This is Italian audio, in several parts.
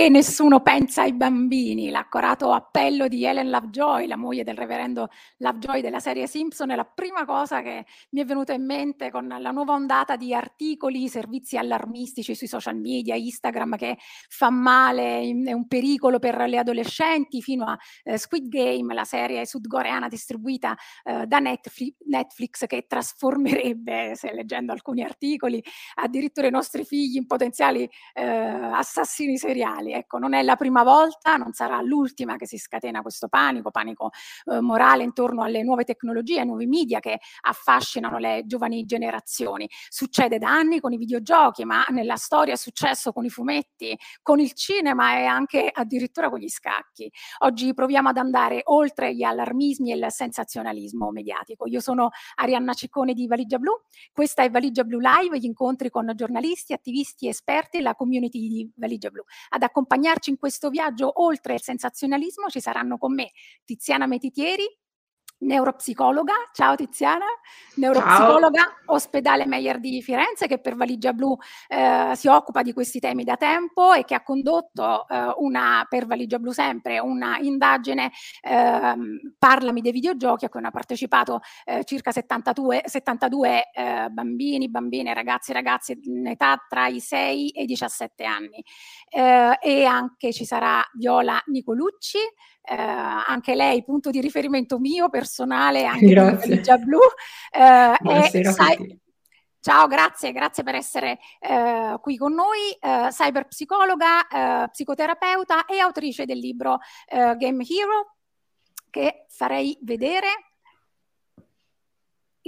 Perché nessuno pensa ai bambini? L'accorato appello di Helen Lovejoy, la moglie del reverendo Lovejoy della serie Simpson, è la prima cosa che mi è venuta in mente con la nuova ondata di articoli, servizi allarmistici sui social media, Instagram che fa male, è un pericolo per le adolescenti, fino a eh, Squid Game, la serie sudcoreana distribuita eh, da Netflix, Netflix che trasformerebbe, se leggendo alcuni articoli, addirittura i nostri figli in potenziali eh, assassini seriali. Ecco, non è la prima volta, non sarà l'ultima che si scatena questo panico, panico eh, morale intorno alle nuove tecnologie, ai nuovi media che affascinano le giovani generazioni. Succede da anni con i videogiochi, ma nella storia è successo con i fumetti, con il cinema e anche addirittura con gli scacchi. Oggi proviamo ad andare oltre gli allarmismi e il sensazionalismo mediatico. Io sono Arianna Ciccone di Valigia Blu, questa è Valigia Blu Live, gli incontri con giornalisti, attivisti, esperti e la community di Valigia Blu. Ad accompagnarci in questo viaggio oltre il sensazionalismo ci saranno con me Tiziana Metitieri, neuropsicologa. Ciao Tiziana, neuropsicologa, Ciao. ospedale Meyer di Firenze che per Valigia Blu eh, si occupa di questi temi da tempo e che ha condotto eh, una, per Valigia Blu sempre, una indagine eh, Parlami dei videogiochi a cui hanno partecipato eh, circa 72, 72 eh, bambini, bambine, ragazzi e ragazze in età tra i 6 e i 17 anni. Eh, e anche ci sarà Viola Nicolucci, eh, anche lei punto di riferimento mio personale, anche Grazie. di Blu. Eh, e sai, Ciao, grazie, grazie per essere eh, qui con noi, eh, cyberpsicologa, eh, psicoterapeuta e autrice del libro eh, Game Hero che farei vedere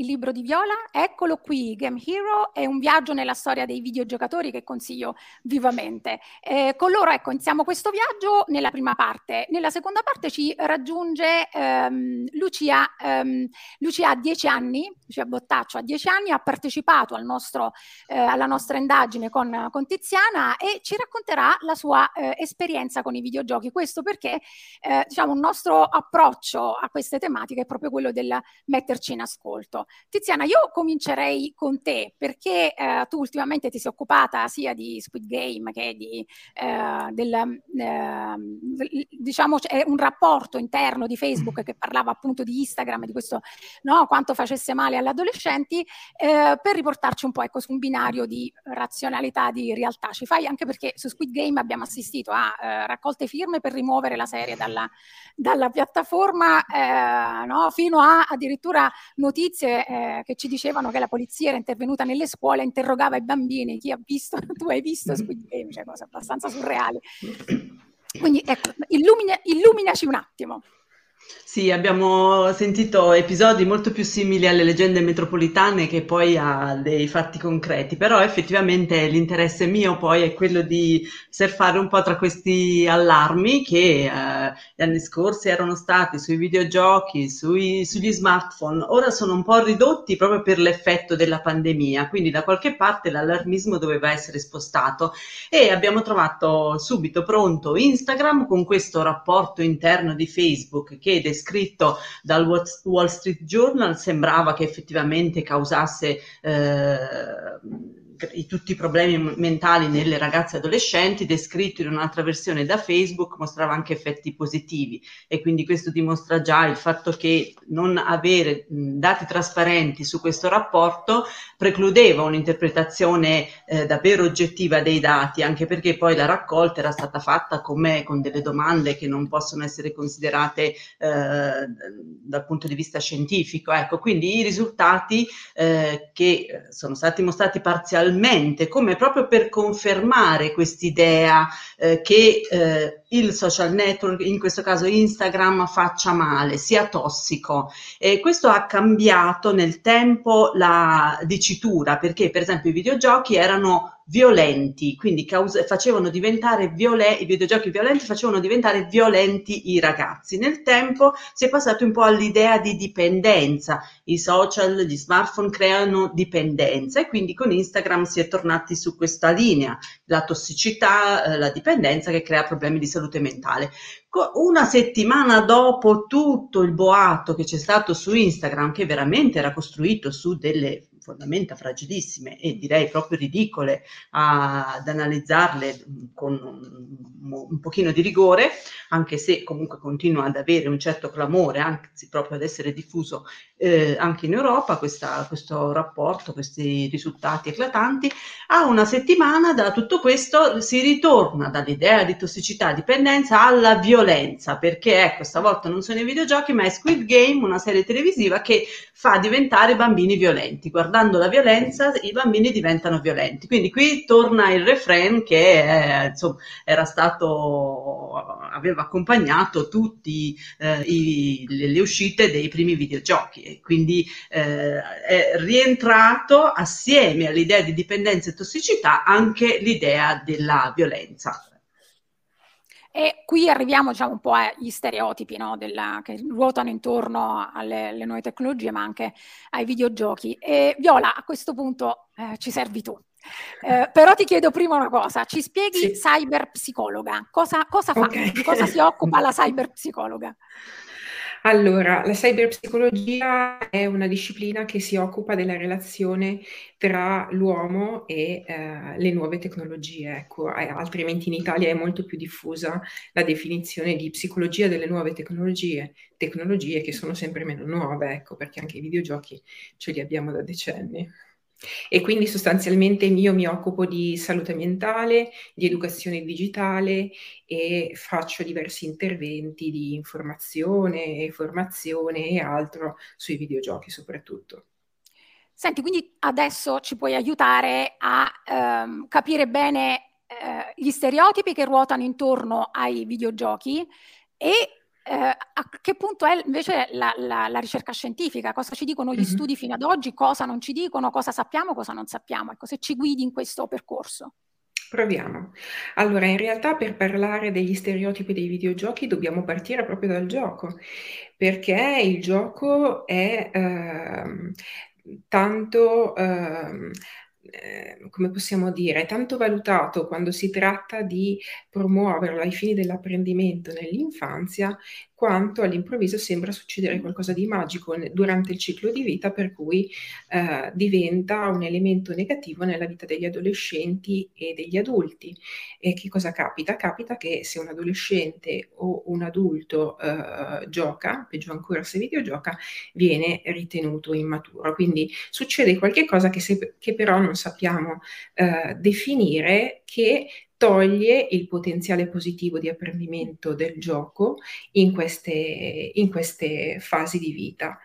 il libro di Viola, eccolo qui, Game Hero, è un viaggio nella storia dei videogiocatori che consiglio vivamente. Eh, con loro, ecco, iniziamo questo viaggio nella prima parte. Nella seconda parte ci raggiunge ehm, Lucia, ehm, Lucia ha dieci anni, Lucia Bottaccio ha dieci anni, ha partecipato al nostro, eh, alla nostra indagine con, con, Tiziana e ci racconterà la sua eh, esperienza con i videogiochi. Questo perché, eh, diciamo, un nostro approccio a queste tematiche è proprio quello del metterci in ascolto. Tiziana, io comincerei con te perché eh, tu ultimamente ti sei occupata sia di Squid Game che di eh, del, eh, diciamo un rapporto interno di Facebook che parlava appunto di Instagram, di questo no, quanto facesse male agli adolescenti, eh, per riportarci un po' ecco, su un binario di razionalità, di realtà. Ci fai anche perché su Squid Game abbiamo assistito a eh, raccolte firme per rimuovere la serie dalla, dalla piattaforma eh, no, fino a addirittura notizie eh, che ci dicevano che la polizia era intervenuta nelle scuole, interrogava i bambini, chi ha visto, tu hai visto Squid Game, cioè cose abbastanza surreali. Quindi ecco, illumina, illuminaci un attimo. Sì, abbiamo sentito episodi molto più simili alle leggende metropolitane che poi a dei fatti concreti, però effettivamente l'interesse mio poi è quello di surfare un po' tra questi allarmi che eh, gli anni scorsi erano stati sui videogiochi, sui, sugli smartphone, ora sono un po' ridotti proprio per l'effetto della pandemia, quindi da qualche parte l'allarmismo doveva essere spostato e abbiamo trovato subito pronto Instagram con questo rapporto interno di Facebook che descritto dal Wall Street Journal sembrava che effettivamente causasse eh, i, tutti i problemi mentali nelle ragazze adolescenti, descritto in un'altra versione da Facebook, mostrava anche effetti positivi e quindi questo dimostra già il fatto che non avere dati trasparenti su questo rapporto precludeva un'interpretazione eh, davvero oggettiva dei dati, anche perché poi la raccolta era stata fatta come, con delle domande che non possono essere considerate eh, dal punto di vista scientifico. Ecco, quindi i risultati eh, che sono stati mostrati parzialmente, come proprio per confermare quest'idea eh, che eh, il social network, in questo caso Instagram, faccia male, sia tossico. E questo ha cambiato nel tempo la dicitura, perché per esempio i videogiochi erano violenti, quindi causa- facevano diventare violenti, i videogiochi violenti facevano diventare violenti i ragazzi. Nel tempo si è passato un po' all'idea di dipendenza, i social, gli smartphone creano dipendenza e quindi con Instagram si è tornati su questa linea, la tossicità, eh, la dipendenza che crea problemi di salute mentale. Una settimana dopo tutto il boato che c'è stato su Instagram, che veramente era costruito su delle fondamenta fragilissime e direi proprio ridicole a, ad analizzarle con un, un, pochino di rigore, anche se comunque continua ad avere un certo clamore, anzi proprio ad essere diffuso eh, anche in Europa questa, questo rapporto, questi risultati eclatanti, a una settimana da tutto questo si ritorna dall'idea di tossicità, dipendenza alla violenza, perché ecco, stavolta non sono i videogiochi, ma è Squid Game, una serie televisiva che fa diventare bambini violenti. Guardando la violenza, i bambini diventano violenti. Quindi qui torna il refrain che è, insomma, era stato, aveva accompagnato tutte eh, le, le, uscite dei primi videogiochi. E quindi eh, è rientrato assieme all'idea di dipendenza e tossicità anche l'idea della violenza. E qui arriviamo diciamo, un po' agli stereotipi no, della, che ruotano intorno alle, alle, nuove tecnologie, ma anche ai videogiochi. E Viola, a questo punto eh, ci servi tu. Eh, però ti chiedo prima una cosa, ci spieghi sì. cyberpsicologa? Cosa, cosa fa? Okay. Di cosa si occupa la cyberpsicologa? Allora, la cyberpsicologia è una disciplina che si occupa della relazione tra l'uomo e eh, le nuove tecnologie. Ecco, eh, altrimenti in Italia è molto più diffusa la definizione di psicologia delle nuove tecnologie, tecnologie che sono sempre meno nuove, ecco, perché anche i videogiochi ce li abbiamo da decenni. E quindi sostanzialmente io mi occupo di salute mentale, di educazione digitale e faccio diversi interventi di informazione, formazione e altro sui videogiochi soprattutto. Senti, quindi adesso ci puoi aiutare a ehm, capire bene eh, gli stereotipi che ruotano intorno ai videogiochi e eh, a che punto è invece la, la, la, ricerca scientifica? Cosa ci dicono gli mm-hmm. studi fino ad oggi? Cosa non ci dicono? Cosa sappiamo? Cosa non sappiamo? Ecco, se ci guidi in questo percorso. Proviamo. Allora, in realtà per parlare degli stereotipi dei videogiochi dobbiamo partire proprio dal gioco, perché il gioco è eh, tanto eh, Ehm, come possiamo dire, tanto valutato quando si tratta di promuoverlo ai fini dell'apprendimento nell'infanzia, quanto all'improvviso sembra succedere qualcosa di magico durante il ciclo di vita, per cui eh, diventa un elemento negativo nella vita degli adolescenti e degli adulti. E che cosa capita? Capita che se un adolescente o un adulto eh, gioca, peggio ancora se videogioca, viene ritenuto immaturo. Quindi succede qualcosa che, se, che però non sappiamo eh, definire, che toglie il potenziale positivo di apprendimento del gioco in queste, in queste fasi di vita.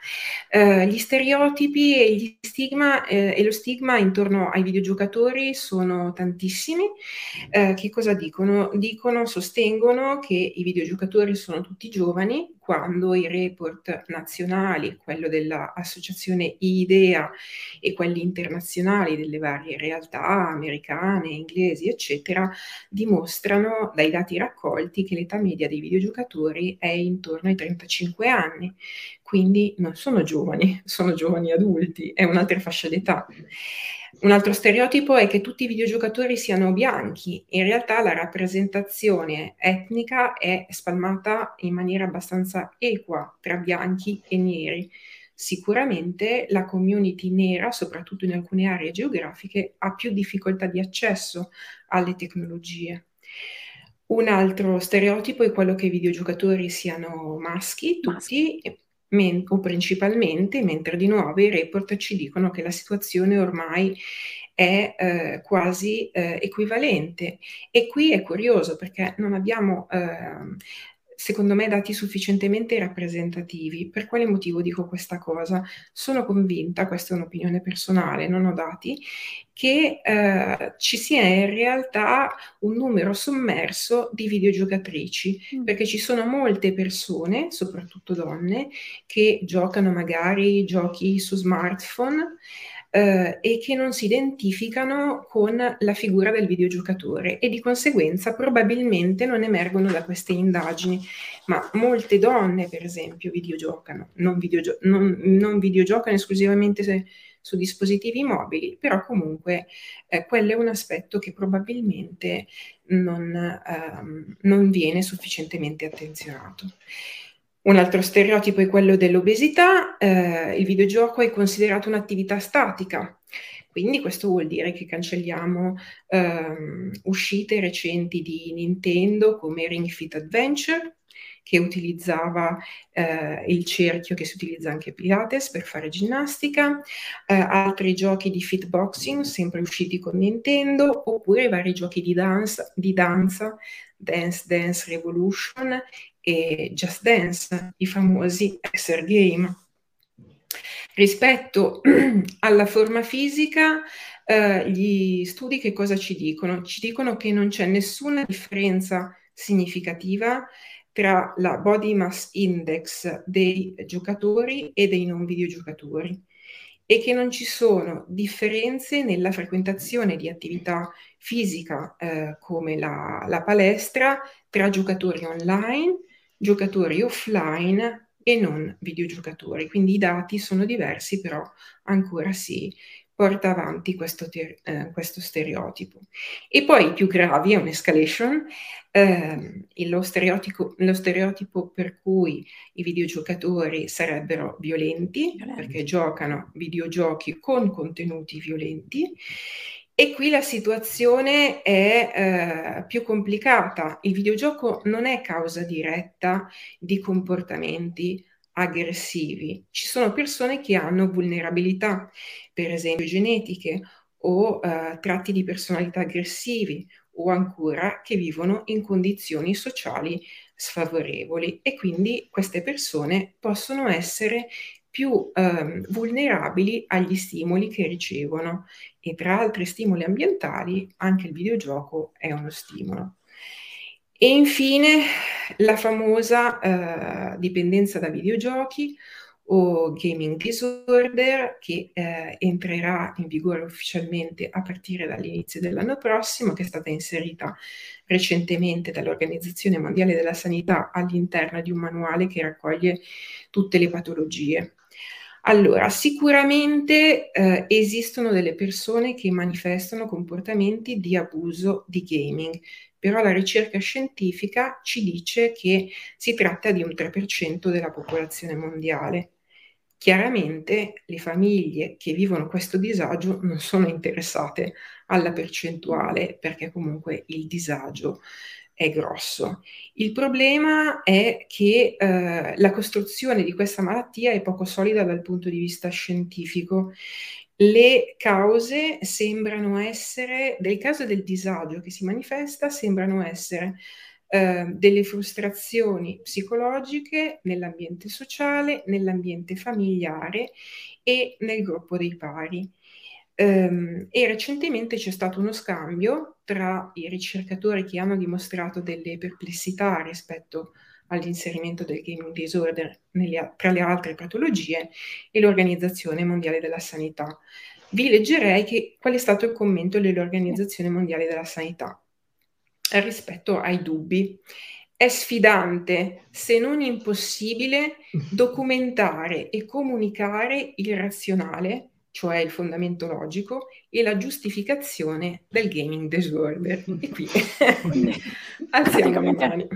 Eh, gli stereotipi e, gli stigma, eh, e lo stigma intorno ai videogiocatori sono tantissimi. Eh, che cosa dicono? Dicono, sostengono che i videogiocatori sono tutti giovani, quando i report nazionali, quello dell'associazione IDEA e quelli internazionali delle varie realtà americane, inglesi, eccetera, dimostrano dai dati raccolti che l'età media dei videogiocatori è intorno ai 35 anni, quindi non sono giovani, sono giovani adulti, è un'altra fascia d'età. Un altro stereotipo è che tutti i videogiocatori siano bianchi. In realtà la rappresentazione etnica è spalmata in maniera abbastanza equa tra bianchi e neri. Sicuramente la community nera, soprattutto in alcune aree geografiche, ha più difficoltà di accesso alle tecnologie. Un altro stereotipo è quello che i videogiocatori siano maschi, tutti men- o principalmente, mentre di nuovo i report ci dicono che la situazione ormai è eh, quasi eh, equivalente. E qui è curioso perché non abbiamo eh, secondo me, dati sufficientemente rappresentativi. Per quale motivo dico questa cosa? Sono convinta, questa è un'opinione personale, non ho dati, che eh, ci sia in realtà un numero sommerso di videogiocatrici, mm. perché ci sono molte persone, soprattutto donne, che giocano magari giochi su smartphone eh, e che non si identificano con la figura del videogiocatore e di conseguenza probabilmente non emergono da queste indagini. Ma molte donne, per esempio, videogiocano, non, videogio- non, non videogiocano esclusivamente se, su dispositivi mobili, però comunque eh, quello è un aspetto che probabilmente non, ehm, non viene sufficientemente attenzionato. Un altro stereotipo è quello dell'obesità, eh, il videogioco è considerato un'attività statica, quindi questo vuol dire che cancelliamo ehm, uscite recenti di Nintendo come Ring Fit Adventure, che utilizzava eh, il cerchio che si utilizza anche a Pilates per fare ginnastica, eh, altri giochi di fitboxing sempre usciti con Nintendo, oppure vari giochi di, dance, di danza, Dance Dance Revolution e Just Dance, i famosi Exer Game. Rispetto alla forma fisica, eh, gli studi che cosa ci dicono? Ci dicono che non c'è nessuna differenza significativa tra la body mass index dei giocatori e dei non videogiocatori e che non ci sono differenze nella frequentazione di attività fisica eh, come la, la palestra tra giocatori online giocatori offline e non videogiocatori. Quindi i dati sono diversi, però ancora si porta avanti questo, ter- eh, questo stereotipo. E poi i più gravi è un'escalation, eh, lo, stereotipo, lo, stereotipo, per cui i videogiocatori sarebbero violenti, violenti, perché giocano videogiochi con contenuti violenti, e qui la situazione è eh, più complicata. Il videogioco non è causa diretta di comportamenti aggressivi. Ci sono persone che hanno vulnerabilità, per esempio genetiche o eh, tratti di personalità aggressivi o ancora che vivono in condizioni sociali sfavorevoli e quindi queste persone possono essere più eh, vulnerabili agli stimoli che ricevono e tra altri stimoli ambientali anche il videogioco è uno stimolo. E infine la famosa eh, dipendenza da videogiochi o gaming disorder che eh, entrerà in vigore ufficialmente a partire dall'inizio dell'anno prossimo, che è stata inserita recentemente dall'Organizzazione Mondiale della Sanità all'interno di un manuale che raccoglie tutte le patologie. Allora, sicuramente eh, esistono delle persone che manifestano comportamenti di abuso di gaming, però la ricerca scientifica ci dice che si tratta di un 3% della popolazione mondiale. Chiaramente le famiglie che vivono questo disagio non sono interessate alla percentuale perché comunque il disagio è grosso. Il problema è che eh, la costruzione di questa malattia è poco solida dal punto di vista scientifico. Le cause sembrano essere, del caso del disagio che si manifesta, sembrano essere eh, delle frustrazioni psicologiche nell'ambiente sociale, nell'ambiente familiare e nel gruppo dei pari. Um, e recentemente c'è stato uno scambio tra i ricercatori che hanno dimostrato delle perplessità rispetto all'inserimento del gaming disorder nelle, tra le altre patologie e l'Organizzazione Mondiale della Sanità. Vi leggerei che, qual è stato il commento dell'Organizzazione Mondiale della Sanità rispetto ai dubbi. È sfidante, se non impossibile, documentare e comunicare il razionale cioè il fondamento logico, e la giustificazione del gaming disorder. E qui alziamo le mani.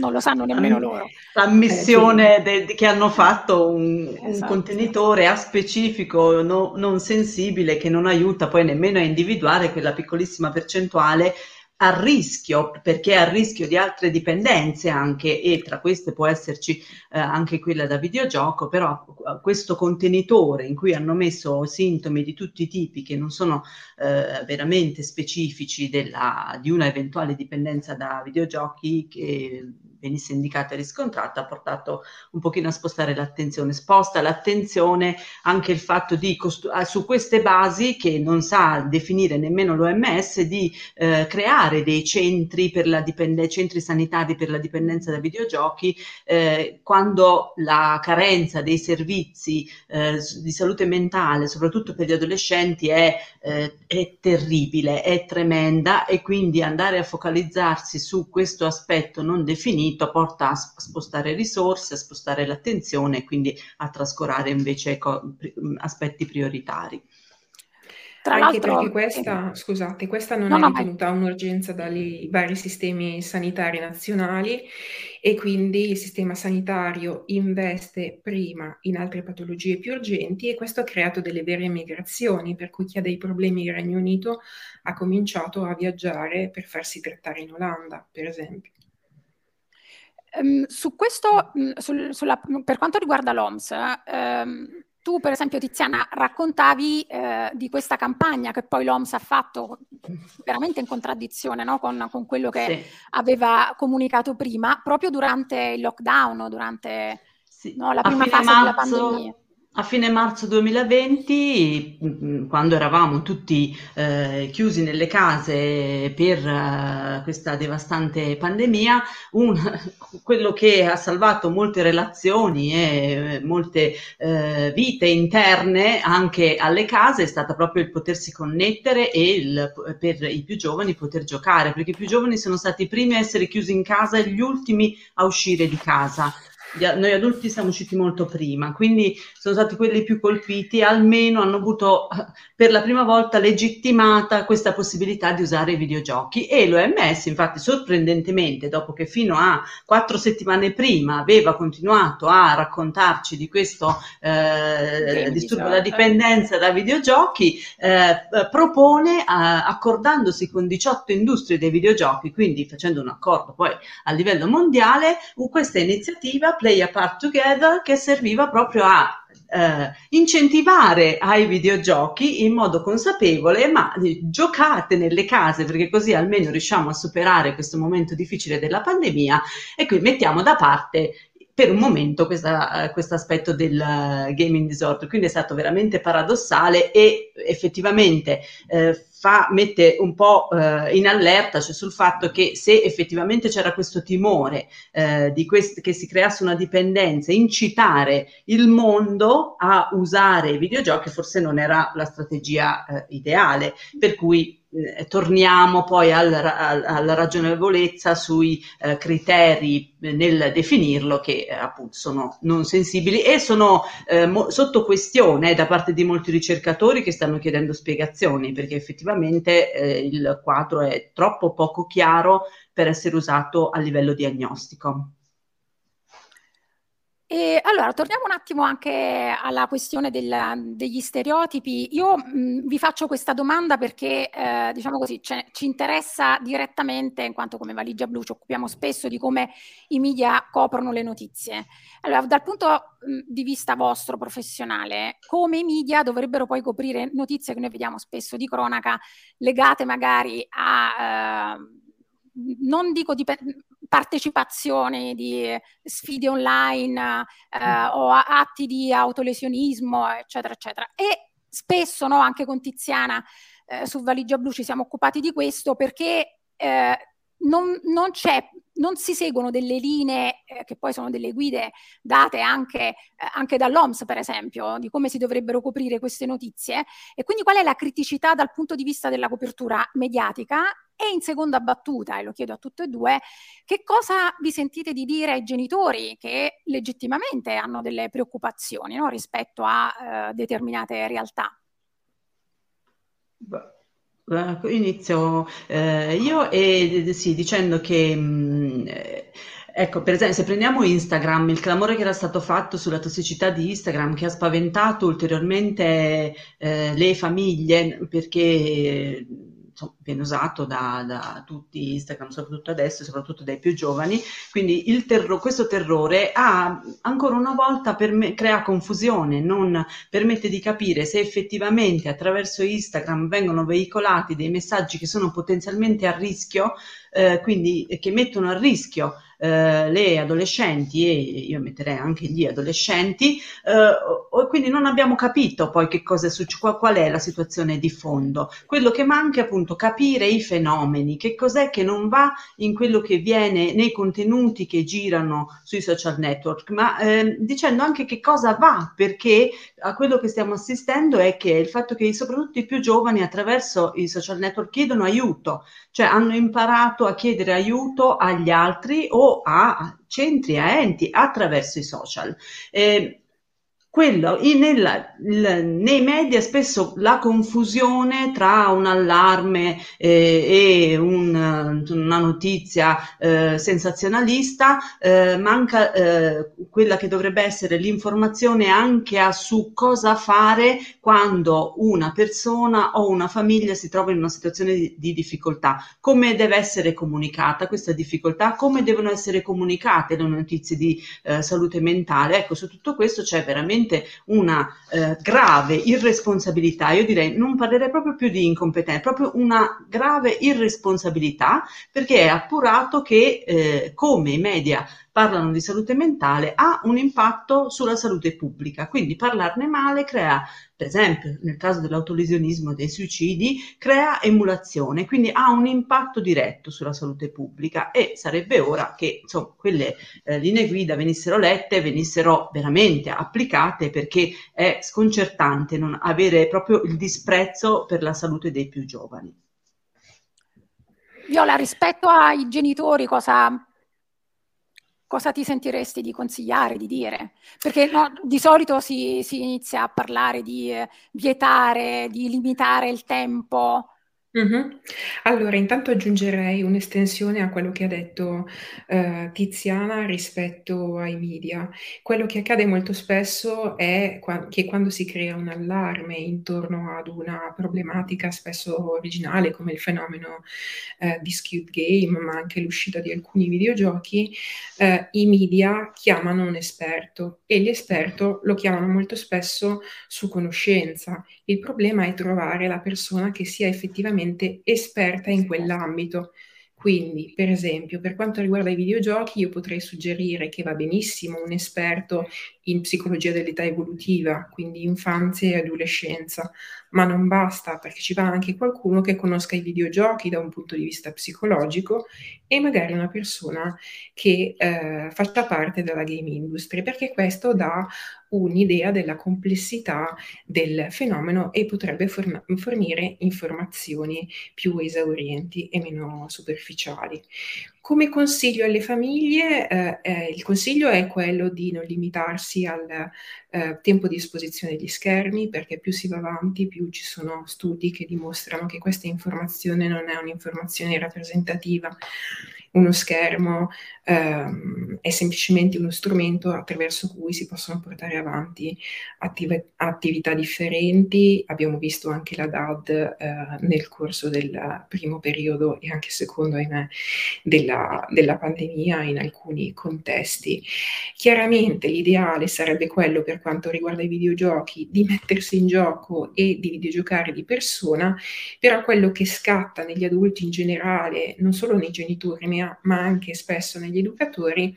Non lo sanno nemmeno loro. L'ammissione eh, sì. che hanno fatto un, esatto. un contenitore a specifico no, non sensibile che non aiuta poi nemmeno a individuare quella piccolissima percentuale a rischio, perché è a rischio di altre dipendenze anche, e tra queste può esserci eh, anche quella da videogioco, però questo contenitore in cui hanno messo sintomi di tutti i tipi che non sono eh, veramente specifici della, di una eventuale dipendenza da videogiochi, che venisse indicata e riscontrata ha portato un pochino a spostare l'attenzione. Sposta l'attenzione anche il fatto di, ah, su queste basi che non sa definire nemmeno l'OMS, di eh, creare dei centri, per la dipende- centri sanitari per la dipendenza da videogiochi, eh, quando la carenza dei servizi eh, di salute mentale, soprattutto per gli adolescenti, è, eh, è terribile, è tremenda e quindi andare a focalizzarsi su questo aspetto non definito finito porta a spostare risorse, a spostare l'attenzione e quindi a trascurare invece co- aspetti prioritari. Tra Anche perché questa, eh, scusate, questa non no, è ritenuta no, un'urgenza dai vari sistemi sanitari nazionali e quindi il sistema sanitario investe prima in altre patologie più urgenti e questo ha creato delle vere migrazioni, per cui chi ha dei problemi in Regno Unito ha cominciato a viaggiare per farsi trattare in Olanda, per esempio. Um, su questo, mh, sul, sulla, per quanto riguarda l'OMS, ehm, tu per esempio Tiziana raccontavi eh, di questa campagna che poi l'OMS ha fatto veramente in contraddizione no? con, con, quello che sì. aveva comunicato prima, proprio durante il lockdown, durante sì. no, la prima fase marzo, della pandemia. A fine marzo 2020, mm, quando eravamo tutti eh, chiusi nelle case per eh, questa devastante pandemia, un, quello che ha salvato molte relazioni e molte eh, vite interne anche alle case è stato proprio il potersi connettere e il, per i più giovani poter giocare, perché i più giovani sono stati i primi a essere chiusi in casa e gli ultimi a uscire di casa noi adulti siamo usciti molto prima, quindi sono stati quelli più colpiti, almeno hanno avuto per la prima volta legittimata questa possibilità di usare i videogiochi. E l'OMS infatti sorprendentemente dopo che fino a quattro settimane prima aveva continuato a raccontarci di questo eh, disturbo della dipendenza da videogiochi, eh, propone eh, accordandosi con 18 industrie dei videogiochi, quindi facendo un accordo poi a livello mondiale, questa iniziativa Play Apart Together che serviva proprio a eh, incentivare ai videogiochi in modo consapevole, ma giocate nelle case perché così almeno riusciamo a superare questo momento difficile della pandemia e qui mettiamo da parte per un momento questo aspetto del gaming disorder. Quindi è stato veramente paradossale e effettivamente eh, fa, mette un po' eh, in allerta, cioè sul fatto che se effettivamente c'era questo timore eh, quest- che si creasse una dipendenza, incitare il mondo a usare i videogiochi forse non era la strategia eh, ideale, per cui eh, torniamo poi alla, alla ragionevolezza sui eh, criteri nel definirlo che eh, appunto sono non sensibili e sono eh, mo- sotto questione da parte di molti ricercatori che stanno chiedendo spiegazioni perché effettivamente eh, il quadro è troppo poco chiaro per essere usato a livello diagnostico. E allora, torniamo un attimo anche alla questione del, degli stereotipi. Io mh, vi faccio questa domanda perché, eh, diciamo così, ci interessa direttamente, in quanto come Valigia Blu ci occupiamo spesso di come i media coprono le notizie. Allora, dal punto mh, di vista vostro professionale, come i media dovrebbero poi coprire notizie che noi vediamo spesso di cronaca legate magari a... Eh, non dico di partecipazione di sfide online eh, o atti di autolesionismo, eccetera, eccetera. E spesso, no, anche con Tiziana eh, su Valigia Blu ci siamo occupati di questo perché eh, non, non, non, si seguono delle linee eh, che poi sono delle guide date anche, eh, anche dall'OMS, per esempio, di come si dovrebbero coprire queste notizie. E quindi qual è la criticità dal punto di vista della copertura mediatica? E in seconda battuta, e lo chiedo a tutte e due, che cosa vi sentite di dire ai genitori che legittimamente hanno delle preoccupazioni no, rispetto a eh, determinate realtà? Beh Inizio eh, io e sì, dicendo che mh, Ecco, per esempio, se prendiamo Instagram, il clamore che era stato fatto sulla tossicità di Instagram, che ha spaventato ulteriormente eh, le famiglie, perché insomma, viene usato da, da, tutti Instagram, soprattutto adesso, soprattutto dai più giovani, quindi terro, questo terrore ha ancora una volta me, crea confusione, non permette di capire se effettivamente attraverso Instagram vengono veicolati dei messaggi che sono potenzialmente a rischio, eh, quindi che mettono a rischio eh, le adolescenti e io metterei anche gli adolescenti, eh, quindi non abbiamo capito poi che cosa è successo, qual, qual è la situazione di fondo. Quello che manca è appunto capire i fenomeni, che cos'è che non va in quello che viene nei contenuti che girano sui social network, ma eh, dicendo anche che cosa va, perché a quello che stiamo assistendo è che il fatto che soprattutto i più giovani attraverso i social network chiedono aiuto, cioè hanno imparato a chiedere aiuto agli altri o a centri, a enti attraverso i social. Eh, quello, nella, nei media spesso la confusione tra un allarme eh, e un, una notizia eh, sensazionalista eh, manca eh, quella che dovrebbe essere l'informazione anche a, su cosa fare quando una persona o una famiglia si trova in una situazione di, di difficoltà, come deve essere comunicata questa difficoltà, come devono essere comunicate le notizie di eh, salute mentale. Ecco, su tutto questo c'è veramente veramente una eh, grave irresponsabilità, io direi non parlerei proprio più di incompetenza, proprio una grave irresponsabilità perché è appurato che eh, come i media parlano di salute mentale ha un impatto sulla salute pubblica, quindi parlarne male crea, per esempio nel caso dell'autolesionismo dei suicidi, crea emulazione, quindi ha un impatto diretto sulla salute pubblica e sarebbe ora che insomma, quelle eh, linee guida venissero lette, venissero veramente applicate perché è sconcertante non avere proprio il disprezzo per la salute dei più giovani. Viola, rispetto ai genitori, cosa cosa ti sentiresti di consigliare, di dire? Perché no, di solito si, si, inizia a parlare di eh, vietare, di limitare il tempo Mh-mh. Allora, intanto aggiungerei un'estensione a quello che ha detto, ehm, Tiziana rispetto ai media. Quello che accade molto spesso è qua che quando si crea un allarme intorno ad una problematica spesso originale, come il fenomeno, ehm, di Squid Game, ma anche l'uscita di alcuni videogiochi, ehm, i media chiamano un esperto e l'esperto lo chiamano molto spesso su conoscenza. Il problema è trovare la persona che sia effettivamente veramente esperta in quell'ambito. Quindi, per esempio, per quanto riguarda i videogiochi, io potrei suggerire che va benissimo un esperto in psicologia dell'età evolutiva, quindi infanzia e adolescenza, ma non basta perché ci va anche qualcuno che conosca i videogiochi da un punto di vista psicologico e magari una persona che eh, faccia parte della game industry, perché questo dà un'idea della complessità del fenomeno e potrebbe form- fornire informazioni più esaurienti e meno superficiali. Come consiglio alle famiglie, eh, eh, il consiglio è quello di non limitarsi al eh, tempo di esposizione agli schermi, perché più si va avanti, più ci sono studi che dimostrano che questa informazione non è un'informazione rappresentativa uno schermo ehm, è semplicemente uno strumento attraverso cui si possono portare avanti attiv- attività differenti. Abbiamo visto anche la DAD eh, nel corso del primo periodo e anche secondo, ahimè, della, della pandemia in alcuni contesti. Chiaramente l'ideale sarebbe quello per quanto riguarda i videogiochi di mettersi in gioco e di videogiocare di persona, però quello che scatta negli adulti in generale, non solo nei genitori, ma ma anche spesso negli educatori,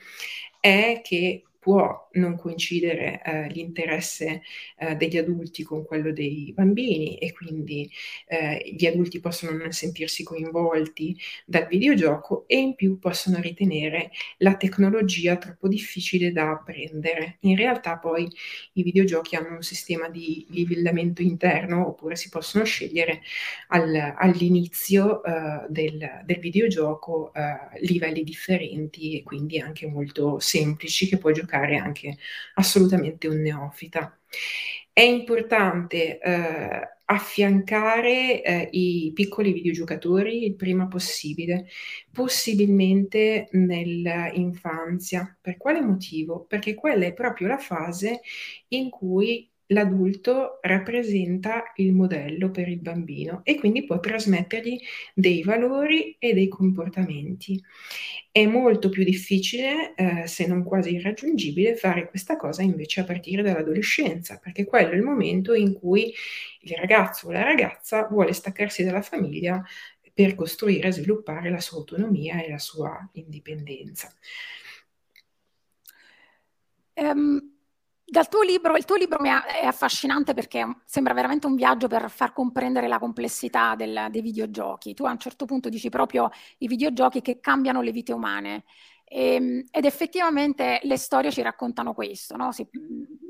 è che può non coincidere eh, l'interesse eh, degli adulti con quello dei bambini e quindi eh, gli adulti possono non sentirsi coinvolti dal videogioco e in più possono ritenere la tecnologia troppo difficile da apprendere. In realtà poi i videogiochi hanno un sistema di livellamento interno oppure si possono scegliere al, all'inizio eh, del, del, videogioco eh, livelli differenti e quindi anche molto semplici che puoi giocare giocare anche assolutamente un neofita. È importante eh, affiancare eh, i piccoli videogiocatori il prima possibile, possibilmente nell'infanzia. Per quale motivo? Perché quella è proprio la fase in cui l'adulto rappresenta il modello per il bambino e quindi può trasmettergli dei valori e dei comportamenti. È molto più difficile, eh, se non quasi irraggiungibile, fare questa cosa invece a partire dall'adolescenza, perché quello è il momento in cui il ragazzo o la ragazza vuole staccarsi dalla famiglia per costruire e sviluppare la sua autonomia e la sua indipendenza. Um dal tuo libro, il tuo libro è affascinante perché sembra veramente un viaggio per far comprendere la complessità del, dei videogiochi. Tu a un certo punto dici proprio i videogiochi che cambiano le vite umane. E, ehm, ed effettivamente le storie ci raccontano questo. No? Si,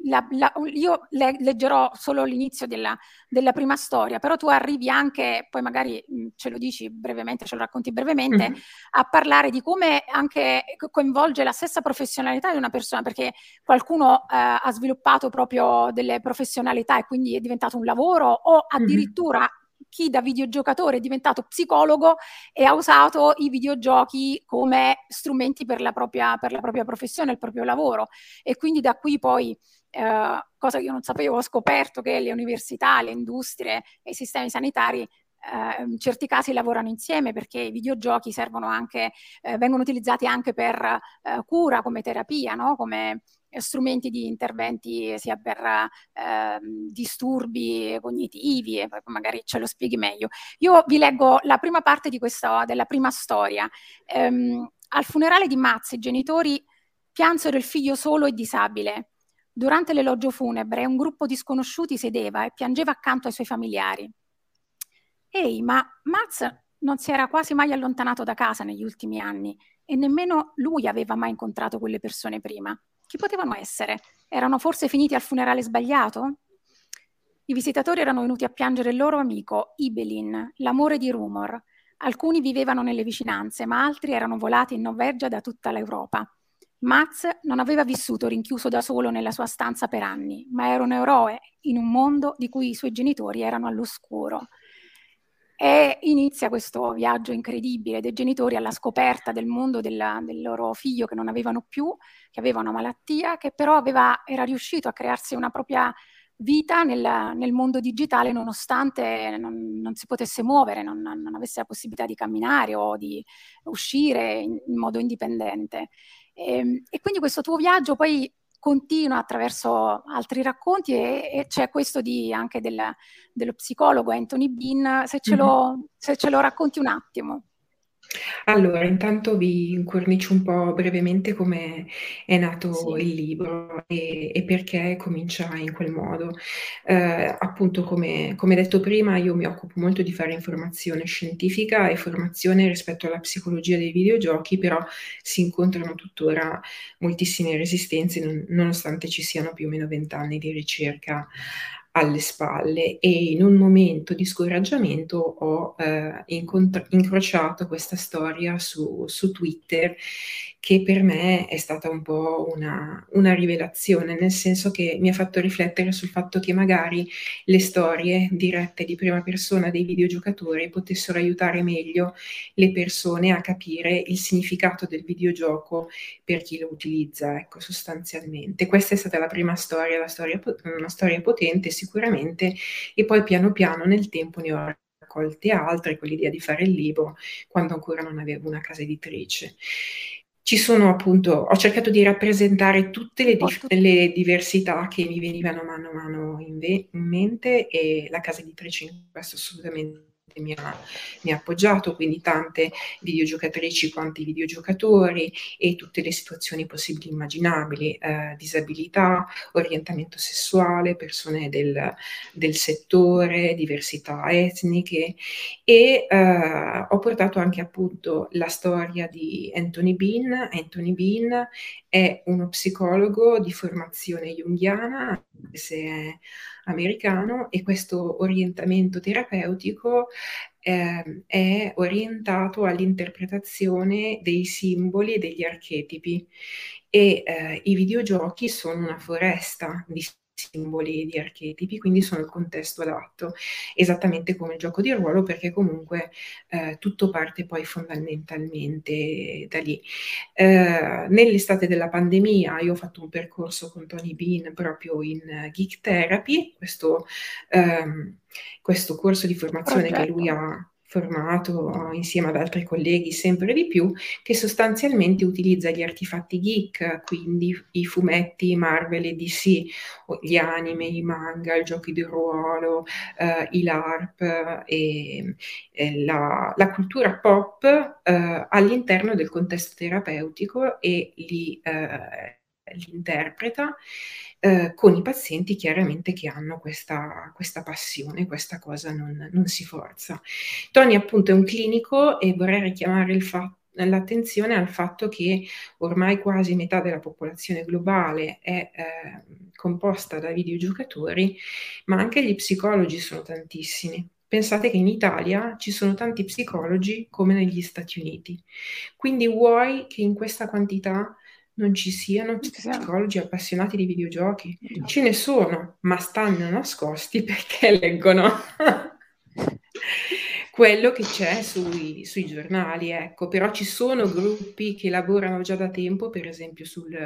la, la, io le, leggerò solo l'inizio della, della, prima storia, però tu arrivi anche, poi magari ce lo dici brevemente, ce lo racconti brevemente, mm-hmm. a parlare di come anche coinvolge la stessa professionalità di una persona, perché qualcuno eh, ha sviluppato proprio delle professionalità e quindi è diventato un lavoro o addirittura mm-hmm chi da videogiocatore è diventato psicologo e ha usato i videogiochi come strumenti per la propria, per la propria professione, il proprio lavoro. E quindi da qui poi, eh, cosa che io non sapevo, ho scoperto che le università, le industrie e i sistemi sanitari eh, in certi casi lavorano insieme perché i videogiochi servono anche, eh, vengono utilizzati anche per eh, cura, come terapia, no? come strumenti di interventi sia per eh, disturbi cognitivi e poi magari ce lo spieghi meglio. Io vi leggo la prima parte di questa, della prima storia. Ehm, al funerale di Mazzi i genitori piansero il figlio solo e disabile. Durante l'elogio funebre un gruppo di sconosciuti sedeva e piangeva accanto ai suoi familiari. Ehi, ma Maz non si era quasi mai allontanato da casa negli ultimi anni e nemmeno lui aveva mai incontrato quelle persone prima. Chi potevano essere? Erano forse finiti al funerale sbagliato? I visitatori erano venuti a piangere il loro amico, Ibelin, l'amore di Rumor. Alcuni vivevano nelle vicinanze, ma altri erano volati in Norvegia da tutta l'Europa. Max non aveva vissuto rinchiuso da solo nella sua stanza per anni, ma era un eroe in un mondo di cui i suoi genitori erano all'oscuro. E inizia questo viaggio incredibile dei genitori alla scoperta del mondo della, del loro figlio che non avevano più, che aveva una malattia, che però aveva, era riuscito a crearsi una propria vita nel, nel mondo digitale nonostante non, non, si potesse muovere, non, non, avesse la possibilità di camminare o di uscire in, in modo indipendente. E, ehm, e, quindi questo tuo viaggio poi continua attraverso altri racconti e, e c'è questo di, anche del, dello psicologo Anthony Bean, se ce, lo, mm-hmm. se ce lo racconti un attimo. Allora, intanto vi incornicio un po' brevemente come è nato Sì. il libro e, e perché comincia in quel modo. Eh, appunto, come, come detto prima, io mi occupo molto di fare informazione scientifica e formazione rispetto alla psicologia dei videogiochi, però si incontrano tuttora moltissime resistenze, non- nonostante ci siano più o meno vent'anni di ricerca alle spalle e in un momento di scoraggiamento ho eh, incontr- incrociato questa storia su, su Twitter che per me è stata un po' una, una, rivelazione, nel senso che mi ha fatto riflettere sul fatto che magari le storie dirette di prima persona dei videogiocatori potessero aiutare meglio le persone a capire il significato del videogioco per chi lo utilizza, ecco, sostanzialmente. Questa è stata la prima storia, la storia una storia potente sicuramente, e poi piano piano nel tempo ne ho raccolte altre, con l'idea di fare il libro, quando ancora non avevo una casa editrice ci sono appunto, ho cercato di rappresentare tutte le, dif- le diversità che mi venivano mano a mano in, ve- in mente e la casa editrice in questo assolutamente mi ha, mi ha, appoggiato, quindi tante videogiocatrici quanti videogiocatori e tutte le situazioni possibili e immaginabili, eh, disabilità, orientamento sessuale, persone del, del settore, diversità etniche e eh, ho portato anche appunto la storia di Anthony Bean. Anthony Bean è uno psicologo di formazione junghiana, se è americano e questo orientamento terapeutico eh, è orientato all'interpretazione dei simboli e degli archetipi. E eh, i videogiochi sono una foresta di simboli e di archetipi, quindi sono il contesto adatto, esattamente come il gioco di ruolo, perché comunque eh, tutto parte poi fondamentalmente da lì. Eh, nell'estate della pandemia io ho fatto un percorso con Tony Bean proprio in Geek Therapy, questo, ehm, questo corso di formazione Progetto. che lui ha formato insieme ad altri colleghi sempre di più, che sostanzialmente utilizza gli artefatti geek, quindi i fumetti Marvel e DC, gli anime, i manga, i giochi di ruolo, eh, i LARP e, e la, la, cultura pop eh, all'interno del contesto terapeutico e li, eh, li interpreta eh, con i pazienti chiaramente che hanno questa, questa passione, questa cosa non, non, si forza. Tony appunto è un clinico e vorrei richiamare fatto l'attenzione al fatto che ormai quasi metà della popolazione globale è eh, composta da videogiocatori, ma anche gli psicologi sono tantissimi. Pensate che in Italia ci sono tanti psicologi come negli Stati Uniti. Quindi vuoi che in questa quantità non ci siano psicologi appassionati di videogiochi. Ce ne sono, ma stanno nascosti perché leggono quello che c'è sui, sui, giornali, ecco. Però ci sono gruppi che lavorano già da tempo, per esempio sul,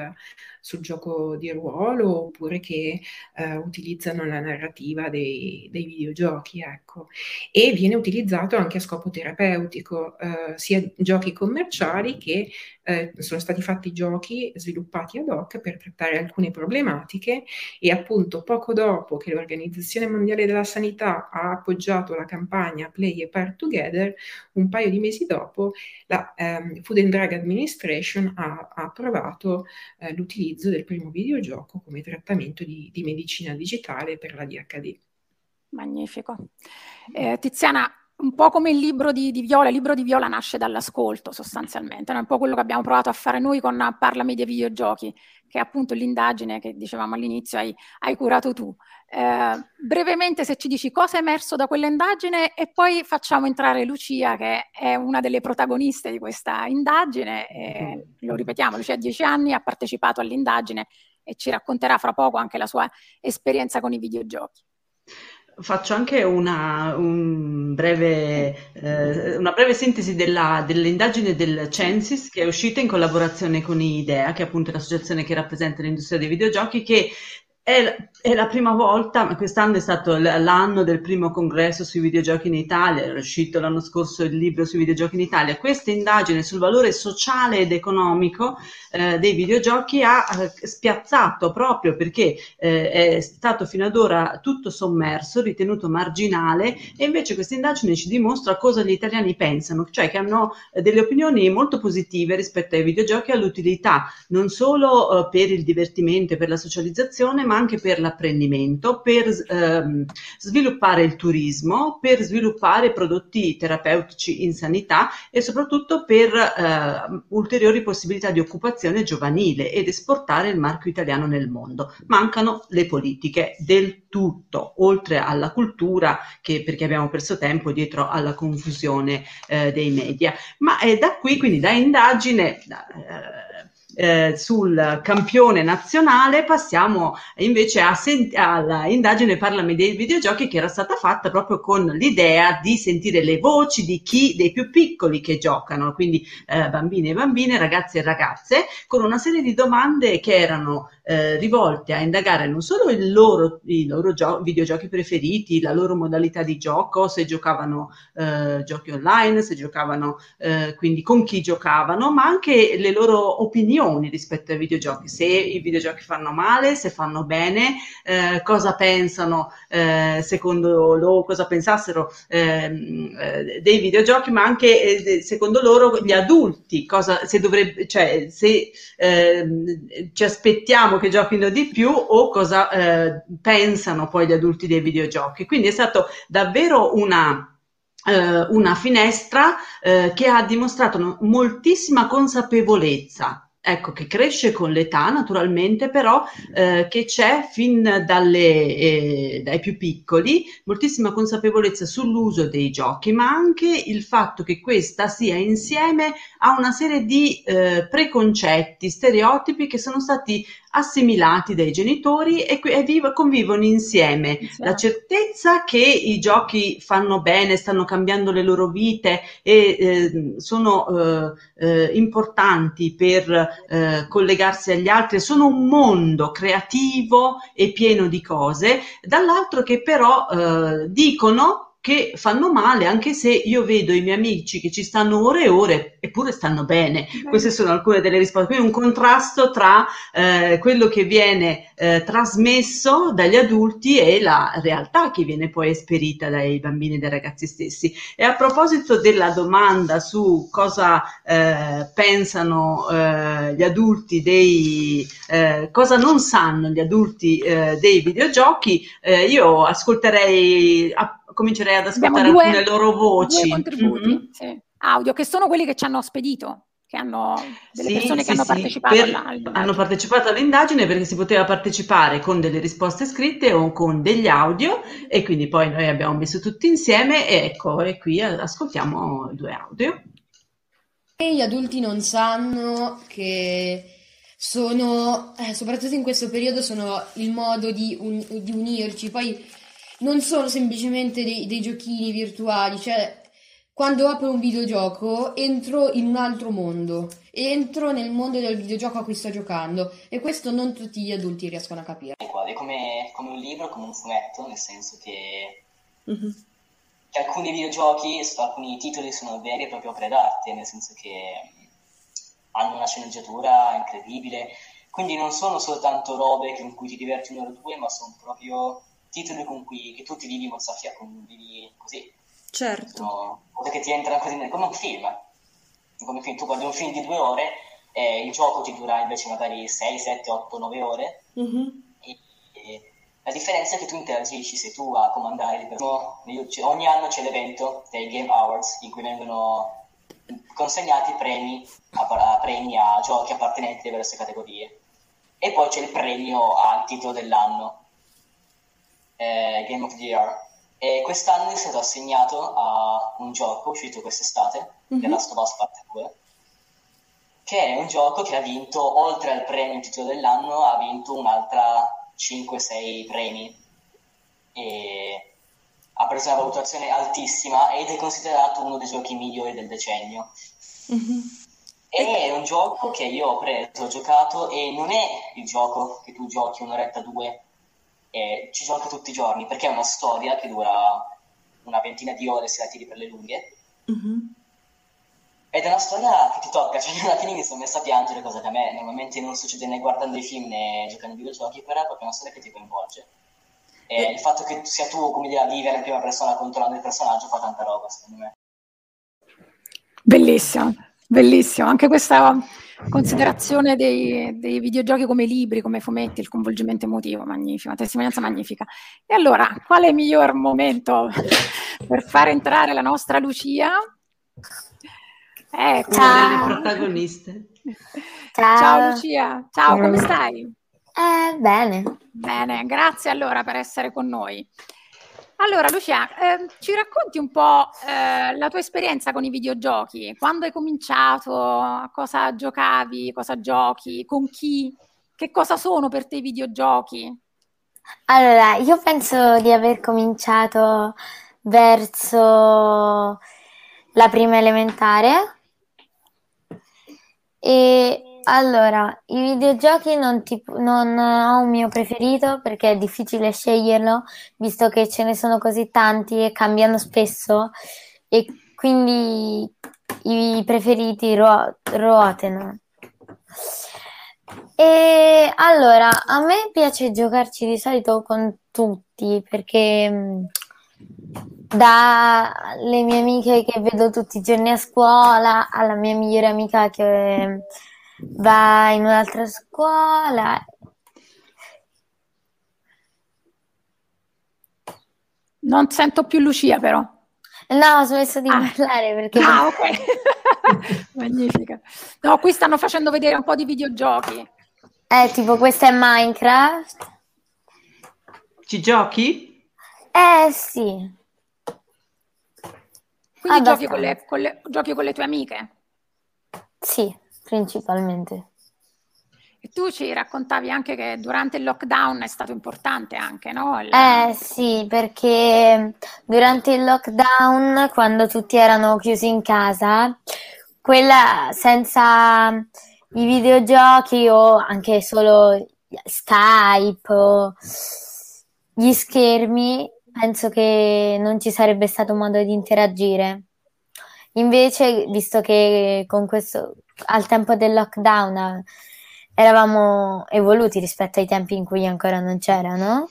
sul gioco di ruolo, oppure che eh, utilizzano la narrativa dei, dei, videogiochi, ecco. E viene utilizzato anche a scopo terapeutico, eh, sia giochi commerciali che eh, sono stati fatti giochi sviluppati ad hoc per trattare alcune problematiche e appunto poco dopo che l'Organizzazione Mondiale della Sanità ha appoggiato la campagna Play a Part Together, un paio di mesi dopo la um, Food and Drug Administration ha, ha approvato uh, l'utilizzo del primo videogioco come trattamento di, di medicina digitale per la DHD. Magnifico. Eh, Tiziana, un po' come il libro di, di, Viola, il libro di Viola nasce dall'ascolto sostanzialmente, è un po' quello che abbiamo provato a fare noi con Parlami dei videogiochi, che è appunto l'indagine che dicevamo all'inizio hai, hai curato tu. Eh, brevemente se ci dici cosa è emerso da quell'indagine e poi facciamo entrare Lucia che è una delle protagoniste di questa indagine, e, lo ripetiamo, Lucia ha dieci anni, ha partecipato all'indagine e ci racconterà fra poco anche la sua esperienza con i videogiochi. Faccio anche una, un breve, eh, una breve sintesi della, dell'indagine del Censis che è uscita in collaborazione con IDEA, che è appunto l'associazione che rappresenta l'industria dei videogiochi, che è, è, la prima volta, quest'anno è stato l'anno del primo congresso sui videogiochi in Italia, è uscito l'anno scorso il libro sui videogiochi in Italia. Questa indagine sul valore sociale ed economico eh, dei videogiochi ha eh, spiazzato proprio perché eh, è stato fino ad ora tutto sommerso, ritenuto marginale e invece questa indagine ci dimostra cosa gli italiani pensano, cioè che hanno eh, delle opinioni molto positive rispetto ai videogiochi e all'utilità, non solo eh, per il divertimento e per la socializzazione, ma anche per l'apprendimento, per ehm, sviluppare il turismo, per sviluppare prodotti terapeutici in sanità e soprattutto per eh, ulteriori possibilità di occupazione giovanile ed esportare il marchio italiano nel mondo. Mancano le politiche del tutto, oltre alla cultura, che, perché abbiamo perso tempo dietro alla confusione eh, dei media. Ma è da qui, quindi da indagine, eh, eh, sul campione nazionale, passiamo invece a sent- all'indagine Parlami dei videogiochi che era stata fatta proprio con l'idea di sentire le voci di chi, dei più piccoli che giocano, quindi eh, bambini e bambine, ragazzi e ragazze, con una serie di domande che erano eh, rivolte a indagare non solo loro, i loro gio- videogiochi preferiti, la loro modalità di gioco, se giocavano eh, giochi online, se giocavano eh, quindi con chi giocavano, ma anche le loro opinioni rispetto ai videogiochi, se i videogiochi fanno male, se fanno bene, eh, cosa pensano eh, secondo loro, cosa pensassero ehm, eh, dei videogiochi, ma anche secondo loro gli adulti, cosa, se dovrebbe, cioè se ehm, ci aspettiamo che giochino di più o cosa eh, pensano poi gli adulti dei videogiochi. Quindi è stato davvero una, eh, una finestra eh, che ha dimostrato moltissima consapevolezza ecco, che cresce con l'età naturalmente, però eh, che c'è fin dalle, eh, dai più piccoli moltissima consapevolezza sull'uso dei giochi, ma anche il fatto che questa sia insieme a una serie di eh, preconcetti, stereotipi che sono stati assimilati dai genitori e, e viv- convivono insieme. Sì. La certezza che i giochi fanno bene, stanno cambiando le loro vite e eh, sono eh, eh, importanti per eh, collegarsi agli altri, sono un mondo creativo e pieno di cose, dall'altro che però eh, dicono che fanno male, anche se io vedo i miei amici che ci stanno ore e ore, eppure stanno bene. Queste sono alcune delle risposte. Quindi un contrasto tra eh, quello che viene eh, trasmesso dagli adulti e la realtà che viene poi esperita dai bambini e dai ragazzi stessi. E a proposito della domanda su cosa eh, pensano eh, gli adulti dei, eh, cosa non sanno gli adulti eh, dei videogiochi, io ascolterei a comincerei ad ascoltare due, alcune loro voci. Due contributi mm-hmm. sì, audio, che sono quelli che ci hanno spedito che hanno delle sì, persone sì, che hanno partecipato per, all'indagine. Hanno partecipato all'indagine perché si poteva partecipare con delle risposte scritte o con degli audio e quindi poi noi abbiamo messo tutti insieme e ecco, e qui ascoltiamo due audio. E gli adulti non sanno che sono, eh, soprattutto in questo periodo, sono il modo di, un, di unirci. Poi non sono semplicemente dei, dei giochini virtuali, cioè quando apro un videogioco entro in un altro mondo, entro nel mondo del videogioco a cui sto giocando e questo non tutti gli adulti riescono a capire. È come, come un libro, come un fumetto, nel senso che, mm-hmm. che alcuni videogiochi, alcuni titoli sono veri e proprio opere d'arte, nel senso che hanno una sceneggiatura incredibile, quindi non sono soltanto robe con cui ti diverti un'ora o due, ma sono proprio titoli con cui che tu ti vivi mozzafia, vivi così. Certo. Sono cose che ti entrano così, come un film. Come film, tu guardi un film di due ore e il gioco ti dura invece magari 6, 7, 8, 9 ore. Mm-hmm. E, e la differenza è che tu interagisci, sei tu a comandare le persone. Ogni anno c'è l'evento dei Game Awards in cui vengono consegnati premi a, a, premi a giochi appartenenti a diverse categorie. E poi c'è il premio al titolo dell'anno eh, Game of the Year. E quest'anno è stato assegnato a un gioco uscito quest'estate, mm-hmm. The Last of Us Part 2, che è un gioco che ha vinto, oltre al premio titolo dell'anno, ha vinto un'altra 5-6 premi. E ha preso una valutazione altissima ed è considerato uno dei giochi migliori del decennio. Mm-hmm. È un gioco che io ho preso, ho giocato e non è il gioco che tu giochi un'oretta due e ci gioca tutti i giorni perché è una storia che dura una ventina di ore se la tiri per le lunghe. Mm-hmm. Ed è una storia che ti tocca, cioè io alla fine mi sono messa a piangere, cosa che a me normalmente non succede né guardando i film né giocando ai videogiochi, però è proprio una storia che ti coinvolge. E il fatto che sia tu, come dire, a vivere in prima persona controllando il personaggio fa tanta roba, secondo me. Bellissimo, bellissimo. Anche questa considerazione dei, dei, videogiochi come libri, come fumetti, il coinvolgimento emotivo, magnifico, una testimonianza magnifica. E allora, quale miglior momento per far entrare la nostra Lucia? Ecco. Una delle protagoniste. Ciao. Ciao Lucia, ciao, come stai? Eh, bene. Bene, grazie allora per essere con noi. Allora, Lucia, eh, ci racconti un po' eh, la tua esperienza con i videogiochi? Quando hai cominciato? Cosa giocavi? Cosa giochi? Con chi? Che cosa sono per te i videogiochi? Allora, io penso di aver cominciato verso la prima elementare e allora, i videogiochi non, ti, non ho un mio preferito perché è difficile sceglierlo, visto che ce ne sono così tanti e cambiano spesso e quindi i preferiti ruo- ruotano. E allora, a me piace giocarci di solito con tutti perché mm, dalle mie amiche che vedo tutti i giorni a scuola alla mia migliore amica che va in un'altra scuola. Non sento più Lucia però. No, ho smesso di ah. parlare perché... Ah, ok. Magnifica. No, qui stanno facendo vedere un po' di videogiochi. Eh, tipo questo è Minecraft. Ci giochi? Eh, sì. Quindi giochi con, le, con le, giochi con le tue amiche? Sì principalmente. E tu ci raccontavi anche che durante il lockdown è stato importante anche, no? Il... Eh sì, perché durante il lockdown, quando tutti erano chiusi in casa, quella senza i videogiochi o anche solo Skype o gli schermi, penso che non ci sarebbe stato modo di interagire. Invece, visto che con questo, al tempo del lockdown eravamo evoluti rispetto ai tempi in cui ancora non c'erano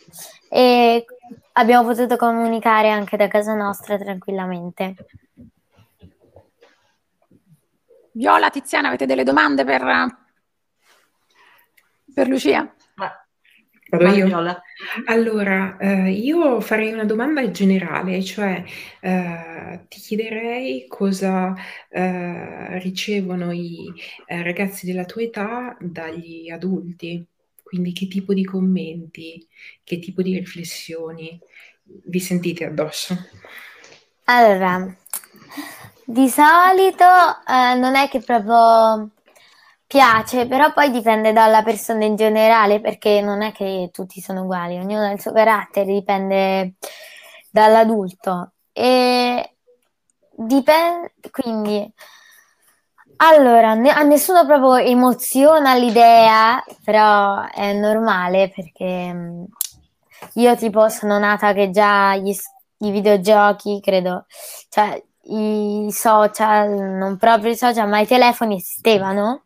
e abbiamo potuto comunicare anche da casa nostra tranquillamente. Viola, Tiziana, avete delle domande per, per Lucia? Vado io? Allora, eh, io farei una domanda generale, cioè eh, ti chiederei cosa eh, ricevono i eh, ragazzi della tua età dagli adulti, quindi che tipo di commenti, che tipo di riflessioni vi sentite addosso? Allora, di solito eh, non è che proprio piace, però poi dipende dalla persona in generale, perché non è che tutti sono uguali, ognuno ha il suo carattere, dipende dall'adulto. E dipende, quindi, allora, ne- a nessuno proprio emoziona l'idea, però è normale perché io tipo sono nata che già gli, i videogiochi, credo, cioè i social, non proprio i social, ma i telefoni esistevano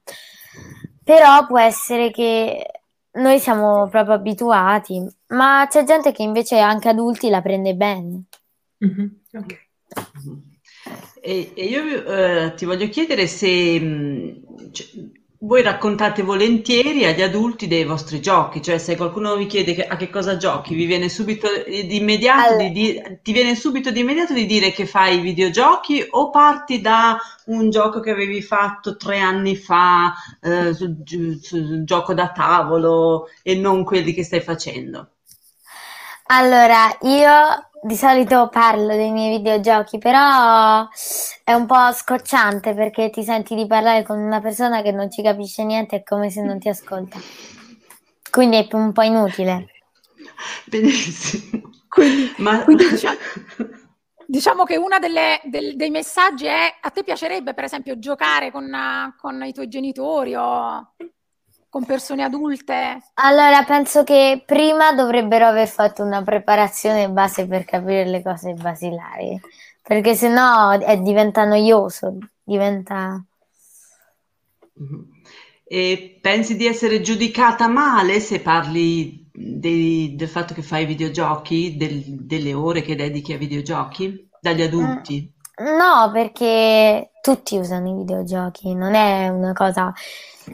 però può essere che noi siamo proprio abituati, ma c'è gente che invece anche adulti la prende bene. Mm-hmm. Ok. E, e io eh, ti voglio chiedere se mh, cioè, voi raccontate volentieri agli adulti dei vostri giochi, cioè se qualcuno vi chiede che, a che cosa giochi, vi viene subito di immediato, allora. di, ti viene subito di immediato di dire che fai videogiochi o parti da un gioco che avevi fatto tre anni fa, eh, sul, sul gioco da tavolo e non quelli che stai facendo? Allora, io di solito parlo dei miei videogiochi, però è un po' scocciante perché ti senti di parlare con una persona che non ci capisce niente, è come se non ti ascolta. Quindi è un po' inutile. Benissimo. Quindi, Ma... quindi diciamo, diciamo, che uno dei messaggi è a te piacerebbe per esempio giocare con, con i tuoi genitori o con persone adulte? Allora, penso che prima dovrebbero aver fatto una preparazione base per capire le cose basilari, perché sennò è, diventa noioso, diventa... E pensi di essere giudicata male se parli dei, del fatto che fai videogiochi, del, delle ore che dedichi a videogiochi dagli adulti? No, perché tutti usano i videogiochi, non è una cosa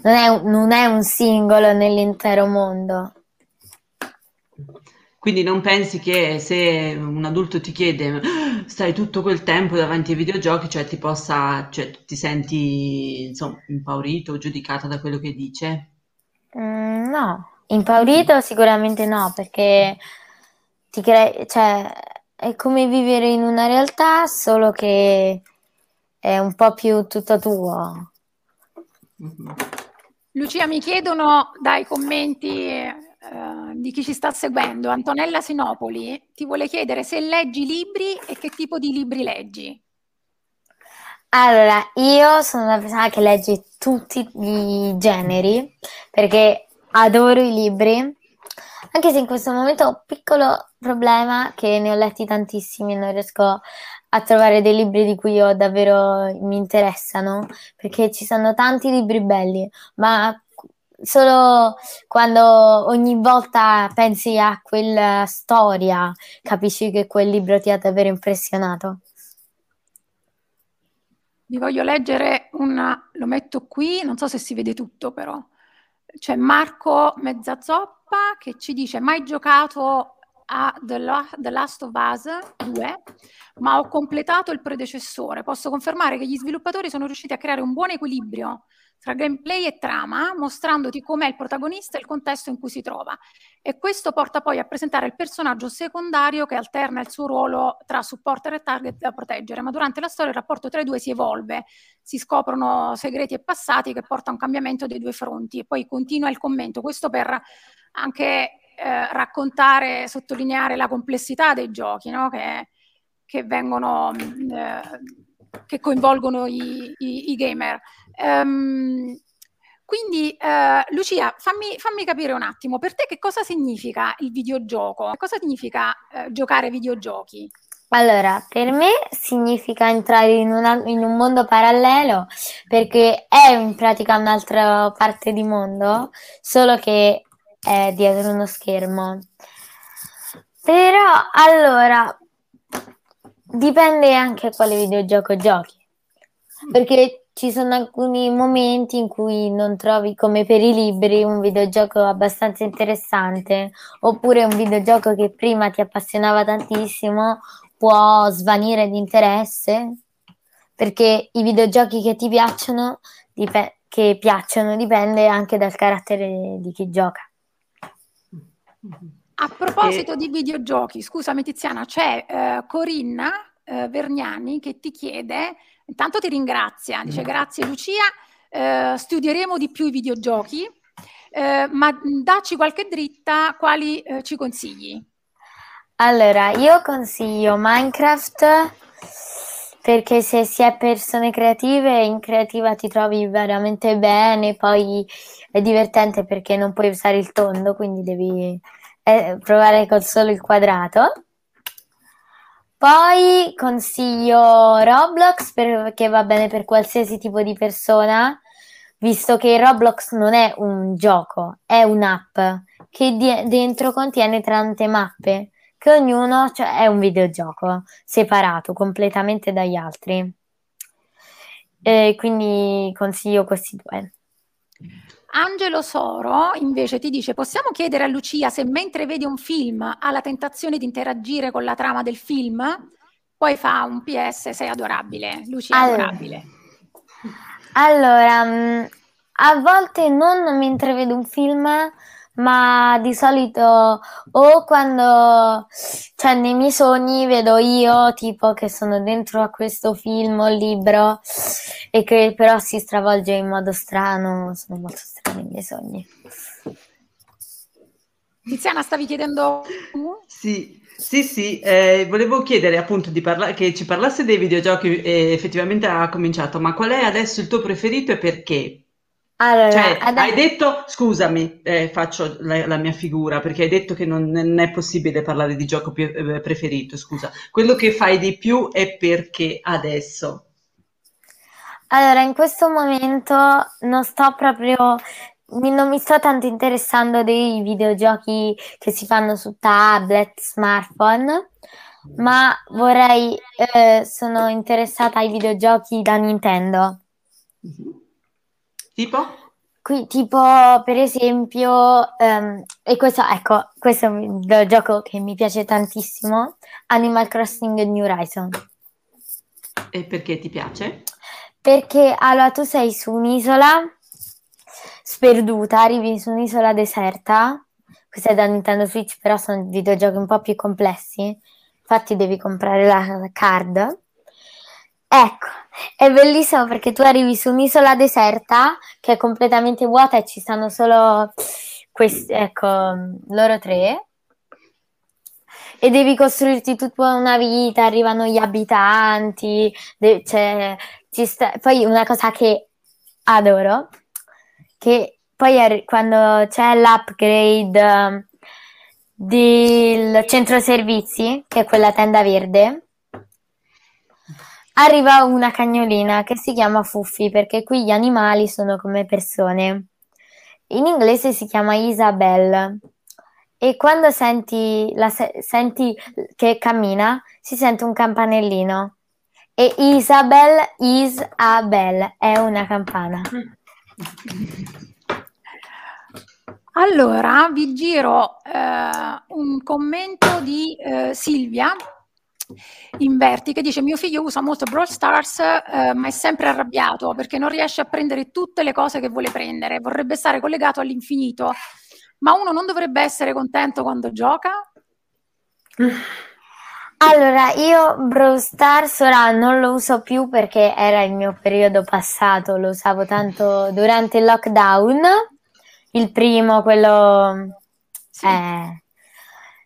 non è, un, non è un singolo nell'intero mondo. Quindi non pensi che se un adulto ti chiede stai tutto quel tempo davanti ai videogiochi, cioè ti possa, cioè ti senti insomma impaurito o giudicata da quello che dice? Mm, no, impaurito sicuramente no, perché ti cre- cioè, è come vivere in una realtà, solo che è un po' più tutto tuo. Mm-hmm. Lucia, mi chiedono dai commenti eh, di chi ci sta seguendo, Antonella Sinopoli ti vuole chiedere se leggi libri e che tipo di libri leggi. Allora, io sono una persona che legge tutti i generi perché adoro i libri, anche se in questo momento ho un piccolo problema che ne ho letti tantissimi e non riesco a trovare dei libri di cui io davvero mi interessano, perché ci sono tanti libri belli, ma solo quando ogni volta pensi a quella storia capisci che quel libro ti ha davvero impressionato. Vi voglio leggere una, lo metto qui, non so se si vede tutto però. C'è Marco Mezzazoppa che ci dice mai giocato a The, La- The Last of Us 2, ma ho completato il predecessore. Posso confermare che gli sviluppatori sono riusciti a creare un buon equilibrio tra gameplay e trama, mostrandoti com'è il protagonista e il contesto in cui si trova. E questo porta poi a presentare il personaggio secondario che alterna il suo ruolo tra supporter e target da proteggere, ma durante la storia il rapporto tra i due si evolve, si scoprono segreti e passati che porta a un cambiamento dei due fronti. E poi continua il commento, questo per anche eh, raccontare, sottolineare la complessità dei giochi, no? che, che vengono... Eh, che coinvolgono i, i, i gamer. Um, quindi, uh, Lucia, fammi, fammi, capire un attimo, per te che cosa significa il videogioco? Cosa significa uh, giocare ai videogiochi? Allora, per me significa entrare in, una, in, un mondo parallelo perché è in pratica un'altra parte di mondo, solo che è dietro uno schermo. Però, allora, dipende anche quale videogioco giochi. Perché ci sono alcuni momenti in cui non trovi, come per i libri, un videogioco abbastanza interessante, oppure un videogioco che prima ti appassionava tantissimo può svanire di interesse, perché i videogiochi che ti piacciono, dip- che piacciono dipende anche dal carattere di chi gioca. A proposito e... di videogiochi, scusami Tiziana, c'è uh, Corinna uh, Vergnani che ti chiede Intanto ti ringrazia, dice grazie Lucia, eh, studieremo di più i videogiochi, eh, ma dacci qualche dritta, quali eh, ci consigli? Allora, io consiglio Minecraft perché se si è persone creative, in creativa ti trovi veramente bene, poi è divertente perché non puoi usare il tondo, quindi devi eh, provare col solo il quadrato. Poi consiglio Roblox perché va bene per qualsiasi tipo di persona, visto che Roblox non è un gioco, è un'app che di- dentro contiene tante mappe, che ognuno cioè, è un videogioco separato completamente dagli altri. E quindi consiglio questi due. Angelo Soro invece ti dice: Possiamo chiedere a Lucia se mentre vede un film ha la tentazione di interagire con la trama del film? Poi fa un PS, sei adorabile. Lucia è allora, adorabile. Allora, mm, a volte non mentre vedo un film, ma di solito o quando, cioè nei miei sogni vedo io tipo che sono dentro a questo film o libro e che però si stravolge in modo strano, sono molto strani i miei sogni. Tiziana, stavi chiedendo? Sì, sì, sì, eh, volevo chiedere appunto di parla- che ci parlasse dei videogiochi e effettivamente ha cominciato, ma qual è adesso il tuo preferito e perché? Allora, Cioè, adesso... hai detto, scusami, eh, faccio la, la, mia figura, perché hai detto che non, non è possibile parlare di gioco più, eh, preferito, scusa. Quello che fai di più è perché adesso? Allora, in questo momento non sto proprio, non mi sto tanto interessando dei videogiochi che si fanno su tablet, smartphone, ma vorrei, eh, sono interessata ai videogiochi da Nintendo. Tipo? Qui, tipo, per esempio, um, e questo, ecco, questo è un gioco che mi piace tantissimo, Animal Crossing New Horizon. E perché ti piace? Perché, allora, tu sei su un'isola sperduta, arrivi su un'isola deserta, questa è da Nintendo Switch, però sono videogiochi un po' più complessi, infatti devi comprare la card, Ecco, è bellissimo perché tu arrivi su un'isola deserta che è completamente vuota e ci stanno solo questi, ecco, loro tre. E devi costruirti tutta una vita, arrivano gli abitanti, de- cioè, sta- poi una cosa che adoro, che poi arri- quando c'è l'upgrade um, del centro servizi, che è quella tenda verde, Arriva una cagnolina che si chiama Fuffi perché qui gli animali sono come persone. In inglese si chiama Isabel e quando senti, la, senti che cammina si sente un campanellino e Isabel, Isabel è una campana. Allora, vi giro eh, un commento di eh, Silvia Inverti che dice mio figlio usa molto Brawl Stars eh, ma è sempre arrabbiato perché non riesce a prendere tutte le cose che vuole prendere, vorrebbe stare collegato all'infinito, ma uno non dovrebbe essere contento quando gioca? Allora, io Brawl Stars ora non lo uso più perché era il mio periodo passato, lo usavo tanto durante il lockdown, il primo, quello... Sì. Eh,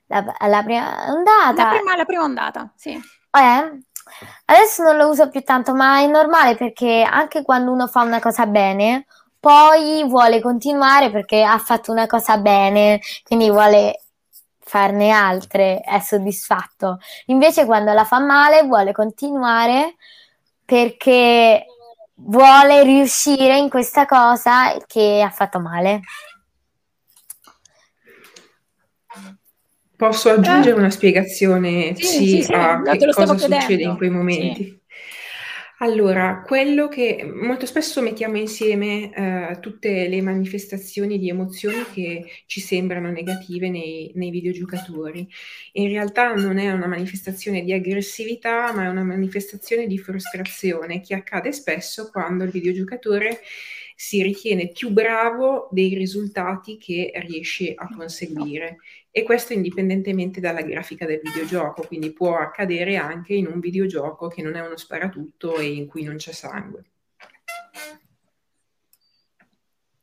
la, la prima ondata. La prima, la prima ondata, sì. Eh? Adesso non lo uso più tanto, ma è normale perché anche quando uno fa una cosa bene, poi vuole continuare perché ha fatto una cosa bene, quindi vuole farne altre, è soddisfatto. Invece quando la fa male vuole continuare perché vuole riuscire in questa cosa che ha fatto male. Posso aggiungere eh. una spiegazione sì, sì, sì, a che cosa succede in quei momenti? Allora, quello che molto spesso mettiamo insieme eh, tutte le manifestazioni di emozioni che ci sembrano negative nei, nei videogiocatori. In realtà non è una manifestazione di aggressività, ma è una manifestazione di frustrazione che accade spesso quando il videogiocatore si ritiene più bravo dei risultati che riesce a conseguire e questo indipendentemente dalla grafica del videogioco, quindi può accadere anche in un videogioco che non è uno sparatutto e in cui non c'è sangue.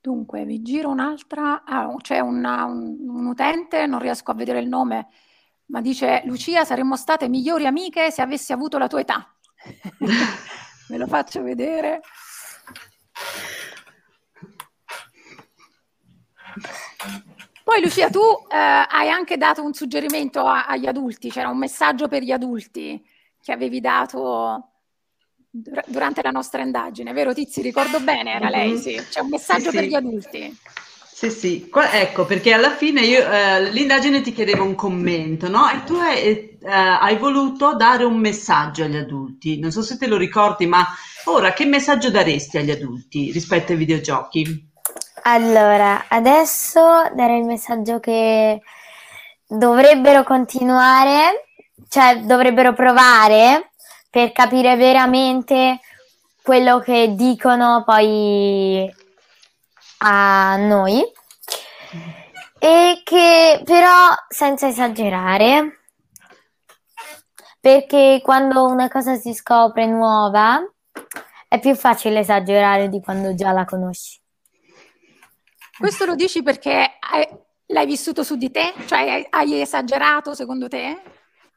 Dunque, vi giro un'altra, ah, c'è una, un, un utente, non riesco a vedere il nome, ma dice Lucia saremmo state migliori amiche se avessi avuto la tua età. Ve lo faccio vedere. Poi Lucia, tu eh, hai anche dato un suggerimento a, agli adulti, c'era un messaggio per gli adulti che avevi dato dur- durante la nostra indagine, vero Tizi? Ricordo bene, era lei, mhm. sì. C'è un messaggio sì, per sì. gli adulti. Sì, sì, Qua, ecco perché alla fine io, eh, l'indagine ti chiedeva un commento, no? E tu hai, eh, hai voluto dare un messaggio agli adulti. Non so se te lo ricordi, ma ora che messaggio daresti agli adulti rispetto ai videogiochi? Allora, adesso darei il messaggio che dovrebbero continuare, cioè dovrebbero provare per capire veramente quello che dicono poi a noi e che però senza esagerare perché quando una cosa si scopre nuova è più facile esagerare di quando già la conosci. Questo lo dici perché hai, l'hai vissuto su di te? Cioè hai esagerato secondo te?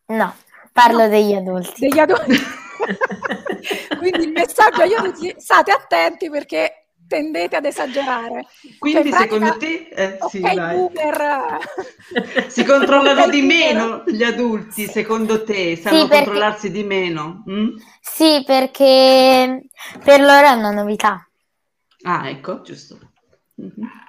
No, parlo no. degli adulti. Degli adulti. Quindi il messaggio agli adulti, state attenti perché tendete ad esagerare. Quindi cioè, secondo te eh, okay, sì, boomer... si controllano di meno gli adulti, secondo te? Sanno sì, perché... controllarsi di meno? Mm? Sì, perché per loro è una novità. Ah, ecco, giusto. Mm-hmm.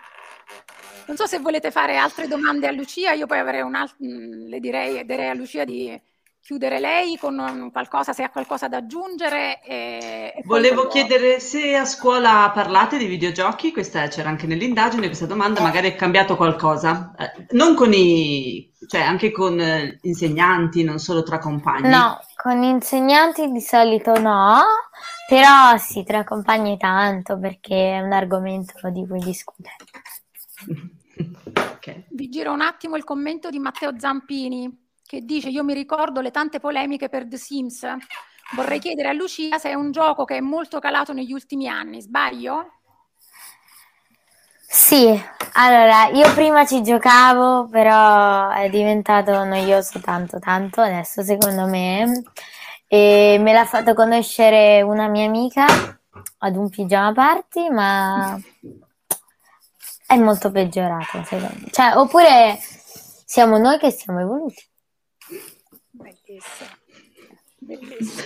Non so se volete fare altre domande a Lucia, io poi avrei un altro, mm, le direi, direi a Lucia di chiudere lei con qualcosa, se ha qualcosa da aggiungere. E, e Volevo chiedere se a scuola parlate di videogiochi, questa c'era anche nell'indagine, questa domanda, magari è cambiato qualcosa, eh, non con i, cioè anche con eh, insegnanti, non solo tra compagni. No, con insegnanti di solito no, però sì, tra compagni tanto perché è un argomento di cui discutere. okay. Vi giro un attimo il commento di Matteo Zampini che dice io mi ricordo le tante polemiche per The Sims. Vorrei chiedere a Lucia se è un gioco che è molto calato negli ultimi anni, sbaglio? Sì, allora io prima ci giocavo, però è diventato noioso tanto tanto adesso secondo me e me l'ha fatto conoscere una mia amica ad un pigiama party, ma è molto peggiorato, secondo me. Cioè, oppure siamo noi che siamo evoluti. Bellissimo. Bellissimo.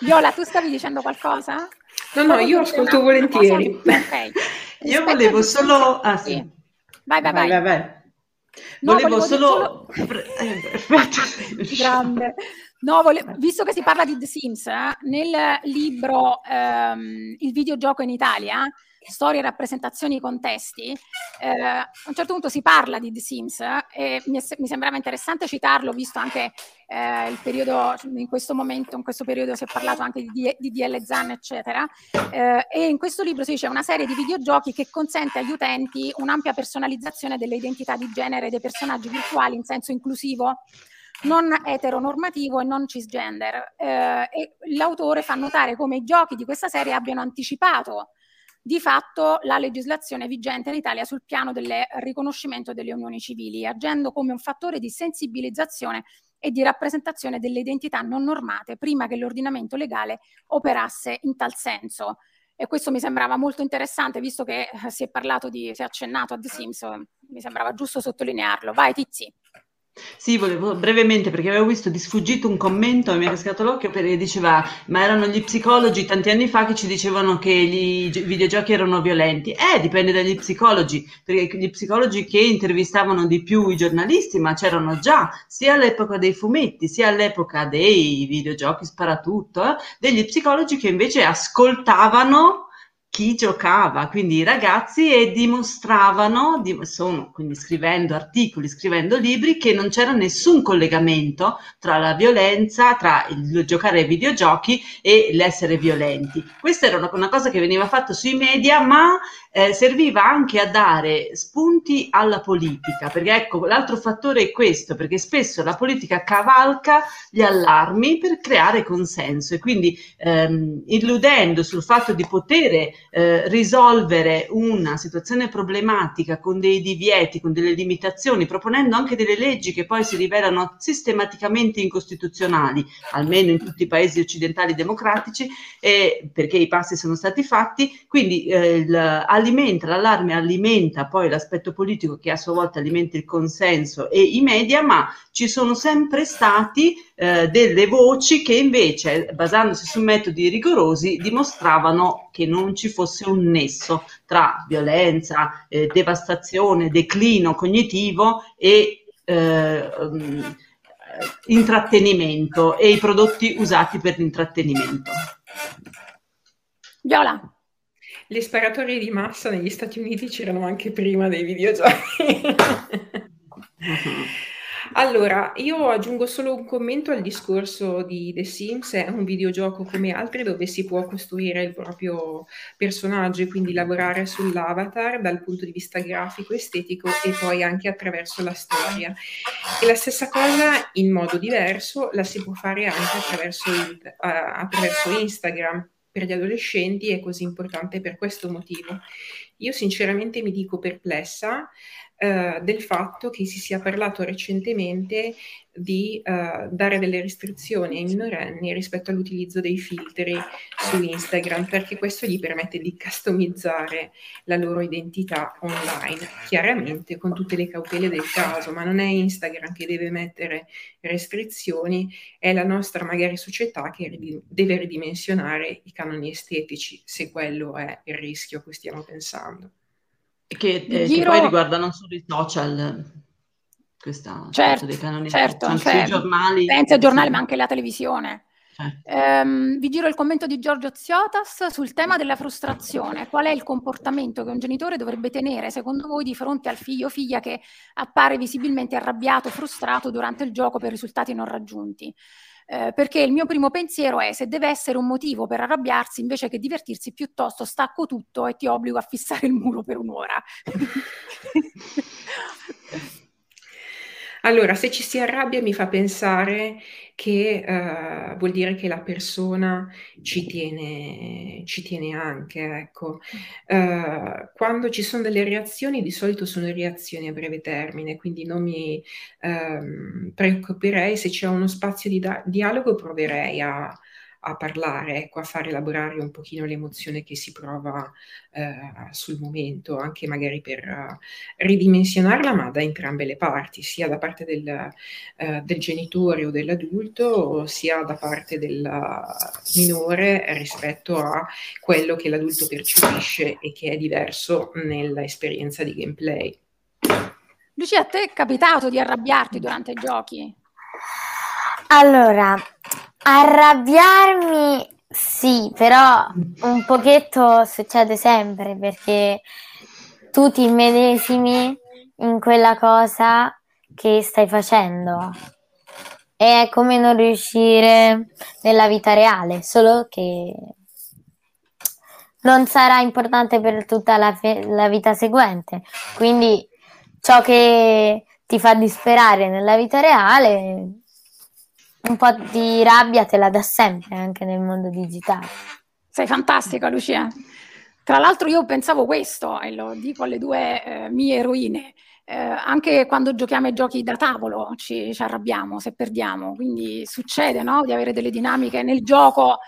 Viola, tu stavi dicendo qualcosa? No, no, io ascolto volentieri. Okay. Io volevo solo... Ah, sì. Vai, vai, vai. vai, vai. No, volevo, volevo solo... solo... Grande. No, vole... visto che si parla di The Sims, eh, nel libro ehm, Il videogioco in Italia storie, rappresentazioni, contesti, eh, a un certo punto si parla di The Sims e mi, mi, sembrava interessante citarlo, visto anche eh, il periodo, in questo momento, in questo periodo si è parlato anche di, di DL Zan, eccetera, eh, e in questo libro si dice una serie di videogiochi che consente agli utenti un'ampia personalizzazione delle identità di genere dei personaggi virtuali in senso inclusivo non eteronormativo e non cisgender. Eh, e l'autore fa notare come i giochi di questa serie abbiano anticipato di fatto la legislazione vigente in Italia sul piano del riconoscimento delle unioni civili, agendo come un fattore di sensibilizzazione e di rappresentazione delle identità non normate prima che l'ordinamento legale operasse in tal senso. E questo mi sembrava molto interessante, visto che eh, si è parlato di, si è accennato a The Sims, mi sembrava giusto sottolinearlo. Vai Tizi. Sì, volevo brevemente, perché avevo visto di sfuggito un commento e mi è cascato l'occhio perché diceva, ma erano gli psicologi tanti anni fa che ci dicevano che i videogiochi erano violenti. Eh, dipende dagli psicologi, perché gli psicologi che intervistavano di più i giornalisti, ma c'erano già, sia all'epoca dei fumetti, sia all'epoca dei videogiochi sparatutto, eh, degli psicologi che invece ascoltavano chi giocava, quindi i ragazzi, e dimostravano, sono, quindi scrivendo articoli, scrivendo libri, che non c'era nessun collegamento tra la violenza, tra il giocare ai videogiochi e l'essere violenti. Questa era una, cosa che veniva fatta sui media, ma eh, serviva anche a dare spunti alla politica, perché ecco, l'altro fattore è questo, perché spesso la politica cavalca gli allarmi per creare consenso e quindi ehm, illudendo sul fatto di poter eh, risolvere una situazione problematica con dei divieti, con delle limitazioni, proponendo anche delle leggi che poi si rivelano sistematicamente incostituzionali, almeno in tutti i paesi occidentali democratici, eh, perché i passi sono stati fatti, quindi eh, alimenta, l'allarme alimenta poi l'aspetto politico che a sua volta alimenta il consenso e i media, ma ci sono sempre stati eh, delle voci che invece, basandosi su metodi rigorosi, dimostravano che non ci fosse un nesso tra violenza, eh, devastazione, declino cognitivo e eh, um, intrattenimento e i prodotti usati per l'intrattenimento. Viola. Le sparatorie di massa negli Stati Uniti c'erano anche prima dei videogiochi. Allora, io aggiungo solo un commento al discorso di The Sims, è un videogioco come altri dove si può costruire il proprio personaggio e quindi lavorare sull'avatar dal punto di vista grafico, estetico e poi anche attraverso la storia. E la stessa cosa in modo diverso la si può fare anche attraverso, uh, attraverso Instagram per gli adolescenti è così importante per questo motivo. Io sinceramente mi dico perplessa eh, del fatto che si sia parlato recentemente di eh, dare delle restrizioni ai minorenni rispetto all'utilizzo dei filtri su Instagram, perché questo gli permette di customizzare la loro identità online, chiaramente con tutte le cautele del caso, ma non è Instagram che deve mettere restrizioni, è la nostra magari società che deve ridimensionare i canoni estetici, se quello è il rischio a cui stiamo pensando. Che, eh, giro... che poi riguarda non solo i social, questa certo, dei canoni certo, cioè, sui giornali. Senza giornali, ma anche la televisione. Certo. Um, vi giro il commento di Giorgio Ziotas sul tema della frustrazione. Qual è il comportamento che un genitore dovrebbe tenere, secondo voi, di fronte al figlio o figlia che appare visibilmente arrabbiato, frustrato durante il gioco per risultati non raggiunti? Eh, perché il mio primo pensiero è se deve essere un motivo per arrabbiarsi invece che divertirsi, piuttosto stacco tutto e ti obbligo a fissare il muro per un'ora. Allora, se ci si arrabbia mi fa pensare che uh, vuol dire che la persona ci tiene, ci tiene anche, ecco. Uh, quando ci sono delle reazioni, di solito sono reazioni a breve termine, quindi non mi uh, preoccuperei se c'è uno spazio di da- dialogo, proverei a, a parlare, ecco, a far elaborare un pochino l'emozione che si prova eh, sul momento, anche magari per uh, ridimensionarla, ma da entrambe le parti, sia da parte del, uh, del genitore o dell'adulto, sia da parte del minore rispetto a quello che l'adulto percepisce e che è diverso nell'esperienza di gameplay. Lucia, a te è capitato di arrabbiarti durante i giochi? Allora, arrabbiarmi Sì, però un pochetto succede sempre perché tu ti immedesimi in quella cosa che stai facendo. È come non riuscire nella vita reale, solo che non sarà importante per tutta la, fe- la vita seguente. Quindi ciò che ti fa disperare nella vita reale un po' di rabbia te la dà sempre anche nel mondo digitale. Sei fantastica, Lucia. Tra l'altro io pensavo questo, e lo dico alle due eh, mie eroine, eh, anche quando giochiamo ai giochi da tavolo ci, ci arrabbiamo se perdiamo, quindi succede no? di avere delle dinamiche nel gioco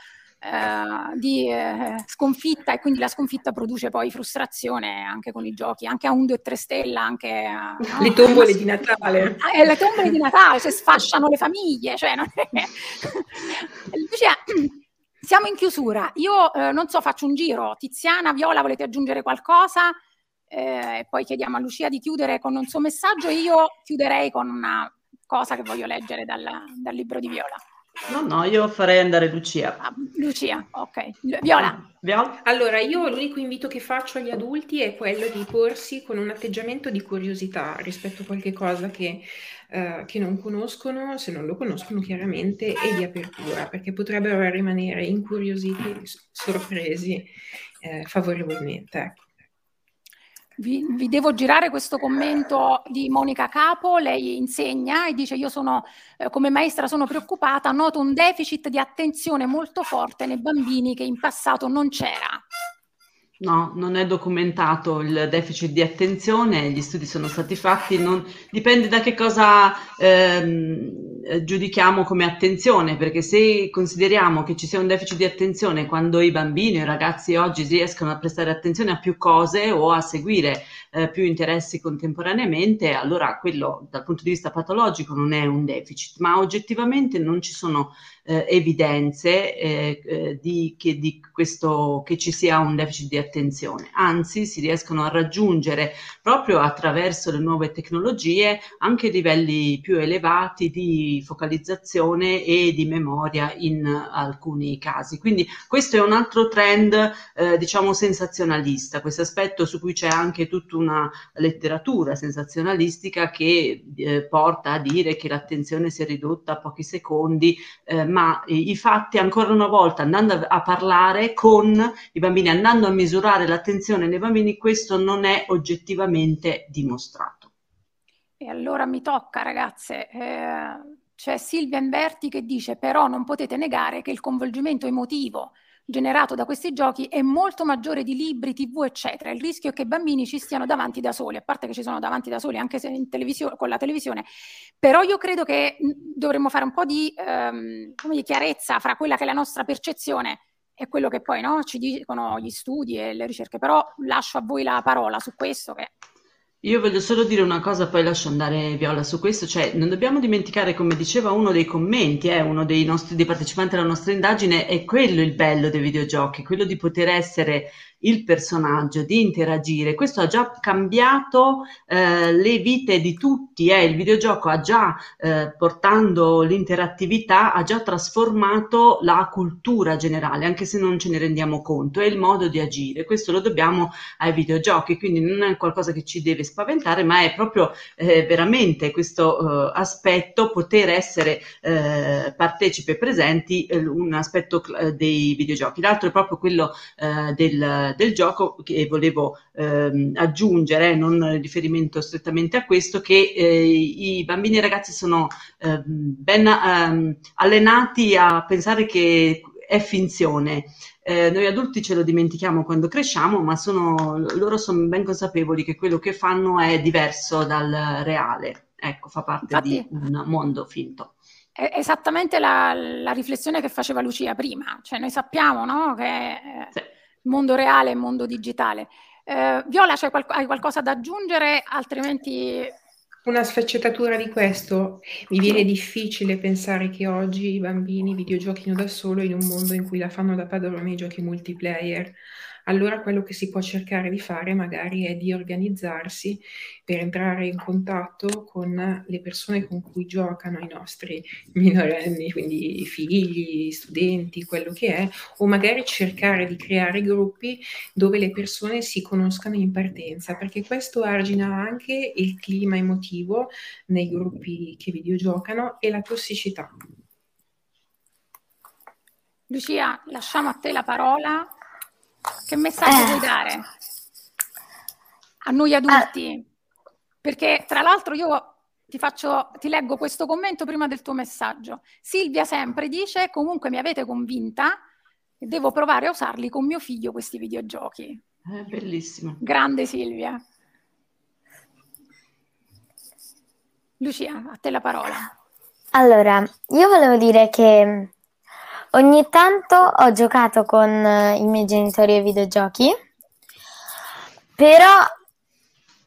eh, di eh, sconfitta e quindi la sconfitta produce poi frustrazione anche con i giochi, anche a un 2 e 3 stella, anche no? le tombole di Natale. Eh, le tombole di Natale, cioè sfasciano le famiglie, cioè non è... Lucia, siamo in chiusura, io eh, non so, faccio un giro, Tiziana, Viola, volete aggiungere qualcosa? Eh, e poi chiediamo a Lucia di chiudere con un suo messaggio e io chiuderei con una cosa che voglio leggere dal, dal libro di Viola. No, no, io farei andare Lucia. Ah, Lucia, ok. Viola. Viola. Allora, io l'unico invito che faccio agli adulti è quello di porsi con un atteggiamento di curiosità rispetto a qualche cosa che, uh, che non conoscono, se non lo conoscono chiaramente, e di apertura, perché potrebbero rimanere incuriositi, sorpresi eh, favorevolmente. Ecco. Vi, vi, devo girare questo commento di Monica Capo, lei insegna e dice io sono eh, come maestra sono preoccupata, noto un deficit di attenzione molto forte nei bambini che in passato non c'era. No, non è documentato il deficit di attenzione, gli studi sono stati fatti, non, dipende da che cosa ehm, giudichiamo come attenzione, perché se consideriamo che ci sia un deficit di attenzione quando i bambini i ragazzi oggi riescono a prestare attenzione a più cose o a seguire eh, più interessi contemporaneamente, allora quello dal punto di vista patologico non è un deficit, ma oggettivamente non ci sono eh, evidenze eh, eh, di, che, di questo, che ci sia un deficit di attenzione, anzi si riescono a raggiungere proprio attraverso le nuove tecnologie anche livelli più elevati di focalizzazione e di memoria in alcuni casi. Quindi questo è un altro trend eh, diciamo sensazionalista, questo aspetto su cui c'è anche tutta una letteratura sensazionalistica che eh, porta a dire che l'attenzione si è ridotta a pochi secondi, eh, ma i fatti ancora una volta andando a, parlare con i bambini, andando a misurare l'attenzione nei bambini, questo non è oggettivamente dimostrato. E allora mi tocca, ragazze. Eh, c'è Silvia Inverti che dice: però non potete negare che il coinvolgimento emotivo generato da questi giochi è molto maggiore di libri, tv, eccetera. Il rischio è che i bambini ci stiano davanti da soli, a parte che ci sono davanti da soli anche televisione, con la televisione, però io credo che dovremmo fare un po' di ehm, chiarezza fra quella che è la nostra percezione e quello che poi no, ci dicono gli studi e le ricerche. Però lascio a voi la parola su questo che io voglio solo dire una cosa, poi lascio andare Viola su questo, cioè non dobbiamo dimenticare, come diceva uno dei commenti, eh, uno dei, nostri, dei partecipanti alla nostra indagine, è quello il bello dei videogiochi, quello di poter essere il personaggio, di interagire. Questo ha già cambiato eh, le vite di tutti, eh. il videogioco ha già, eh, portando l'interattività, ha già trasformato la cultura generale, anche se non ce ne rendiamo conto, è il modo di agire. Questo lo dobbiamo ai videogiochi, quindi non è qualcosa che ci deve spaventare, ma è proprio eh, veramente questo eh, aspetto, poter essere eh, partecipi e presenti, un aspetto dei videogiochi. L'altro è proprio quello del del gioco che volevo ehm, aggiungere, non riferimento strettamente a questo, che eh, i bambini e i ragazzi sono eh, ben ehm, allenati a pensare che è finzione. Eh, noi adulti ce lo dimentichiamo quando cresciamo, ma sono, loro sono ben consapevoli che quello che fanno è diverso dal reale. Ecco, fa parte Infatti, di un mondo finto. È esattamente la, la, riflessione che faceva Lucia prima, cioè noi sappiamo no, che eh, sì mondo reale e mondo digitale. Eh, Viola, qual- hai qualcosa da aggiungere? Altrimenti... Una sfaccettatura di questo. Mi viene difficile pensare che oggi i bambini videogiochino da solo in un mondo in cui la fanno da padrone i giochi multiplayer. Allora quello che si può cercare di fare magari è di organizzarsi per entrare in contatto con le persone con cui giocano i nostri minorenni, quindi figli, studenti, quello che è, o magari cercare di creare gruppi dove le persone si conoscano in partenza, perché questo argina anche il clima emotivo nei gruppi che videogiocano e la tossicità. Lucia, lasciamo a te la parola. Che messaggio eh. vuoi dare a noi adulti? Eh. Perché tra l'altro io ti, faccio, ti leggo questo commento prima del tuo messaggio. Silvia sempre dice, comunque mi avete convinta e devo provare a usarli con mio figlio questi videogiochi. È eh, bellissimo. Grande Silvia. Lucia, a te la parola. Allora, io volevo dire che Ogni tanto ho giocato con eh, i miei genitori ai videogiochi, però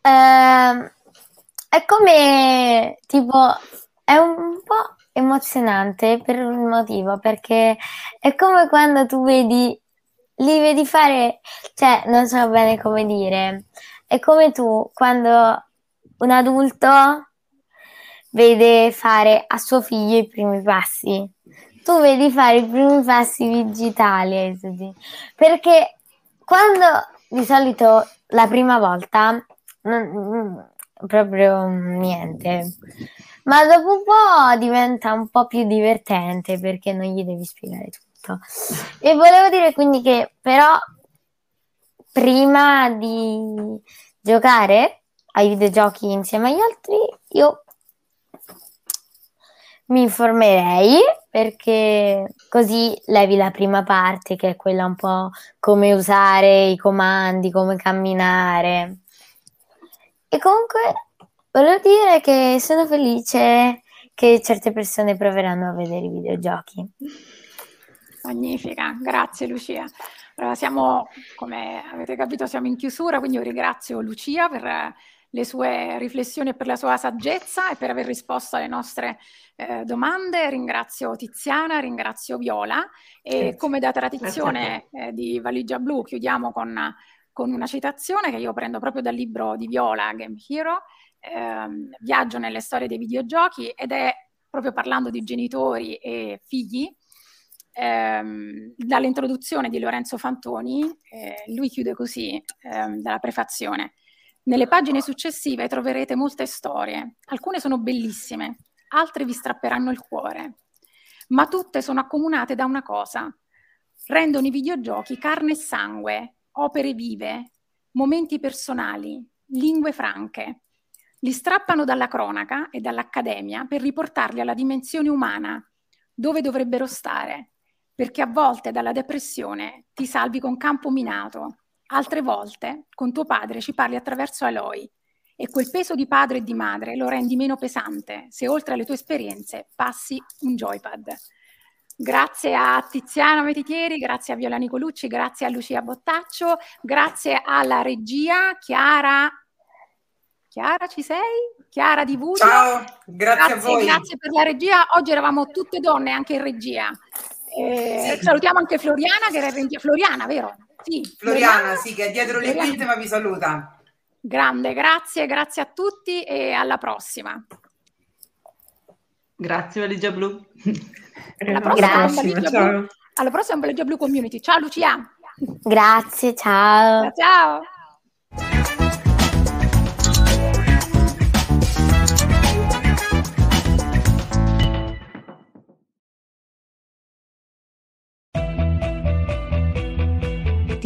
eh, è come tipo è un po' emozionante per un motivo, perché è come quando tu vedi li vedi fare, cioè non so bene come dire, è come tu quando un adulto vede fare a suo figlio i primi passi tu vedi fare i primi passi digitali perché quando di solito la prima volta non, proprio niente. Ma dopo un po' diventa un po' più divertente perché non gli devi spiegare tutto. E volevo dire quindi che però prima di giocare ai videogiochi insieme agli altri io mi informerei perché così levi la prima parte che è quella un po' come usare i comandi, come camminare. E comunque volevo dire che sono felice che certe persone proveranno a vedere i videogiochi. Magnifica, grazie Lucia. Allora, siamo, come avete capito, siamo in chiusura, quindi io ringrazio Lucia per le sue riflessioni e per la sua saggezza e per aver risposto alle nostre eh, domande. Ringrazio Tiziana, ringrazio Viola e Grazie. come da tradizione eh, di Valigia Blu chiudiamo con, con, una citazione che io prendo proprio dal libro di Viola, Game Hero, ehm, Viaggio nelle storie dei videogiochi ed è proprio parlando di genitori e figli. Ehm, dall'introduzione di Lorenzo Fantoni, eh, lui chiude così ehm, dalla prefazione. Nelle pagine successive troverete molte storie, alcune sono bellissime, altre vi strapperanno il cuore, ma tutte sono accomunate da una cosa. Rendono i videogiochi carne e sangue, opere vive, momenti personali, lingue franche. Li strappano dalla cronaca e dall'accademia per riportarli alla dimensione umana, dove dovrebbero stare, perché a volte dalla depressione ti salvi con campo minato, Altre volte con tuo padre ci parli attraverso Aloy e quel peso di padre e di madre lo rendi meno pesante se oltre alle tue esperienze passi un joypad. Grazie a Tiziano Metitieri, grazie a Viola Nicolucci, grazie a Lucia Bottaccio, grazie alla regia Chiara. Chiara, ci sei? Chiara di Vudo. Ciao, grazie, grazie, a voi. Grazie per la regia. Oggi eravamo tutte donne anche in regia. Eh. Salutiamo anche Floriana, che era in regia. Floriana, vero? Sì, Floriana, sì, che è dietro le quinte ma vi saluta. Grande, grazie, grazie a tutti e alla prossima. Grazie Valigia Blu. Alla prossima, Valigia Blu. Alla prossima Valigia Blu Community. Ciao Lucia. Grazie, ciao. Ciao.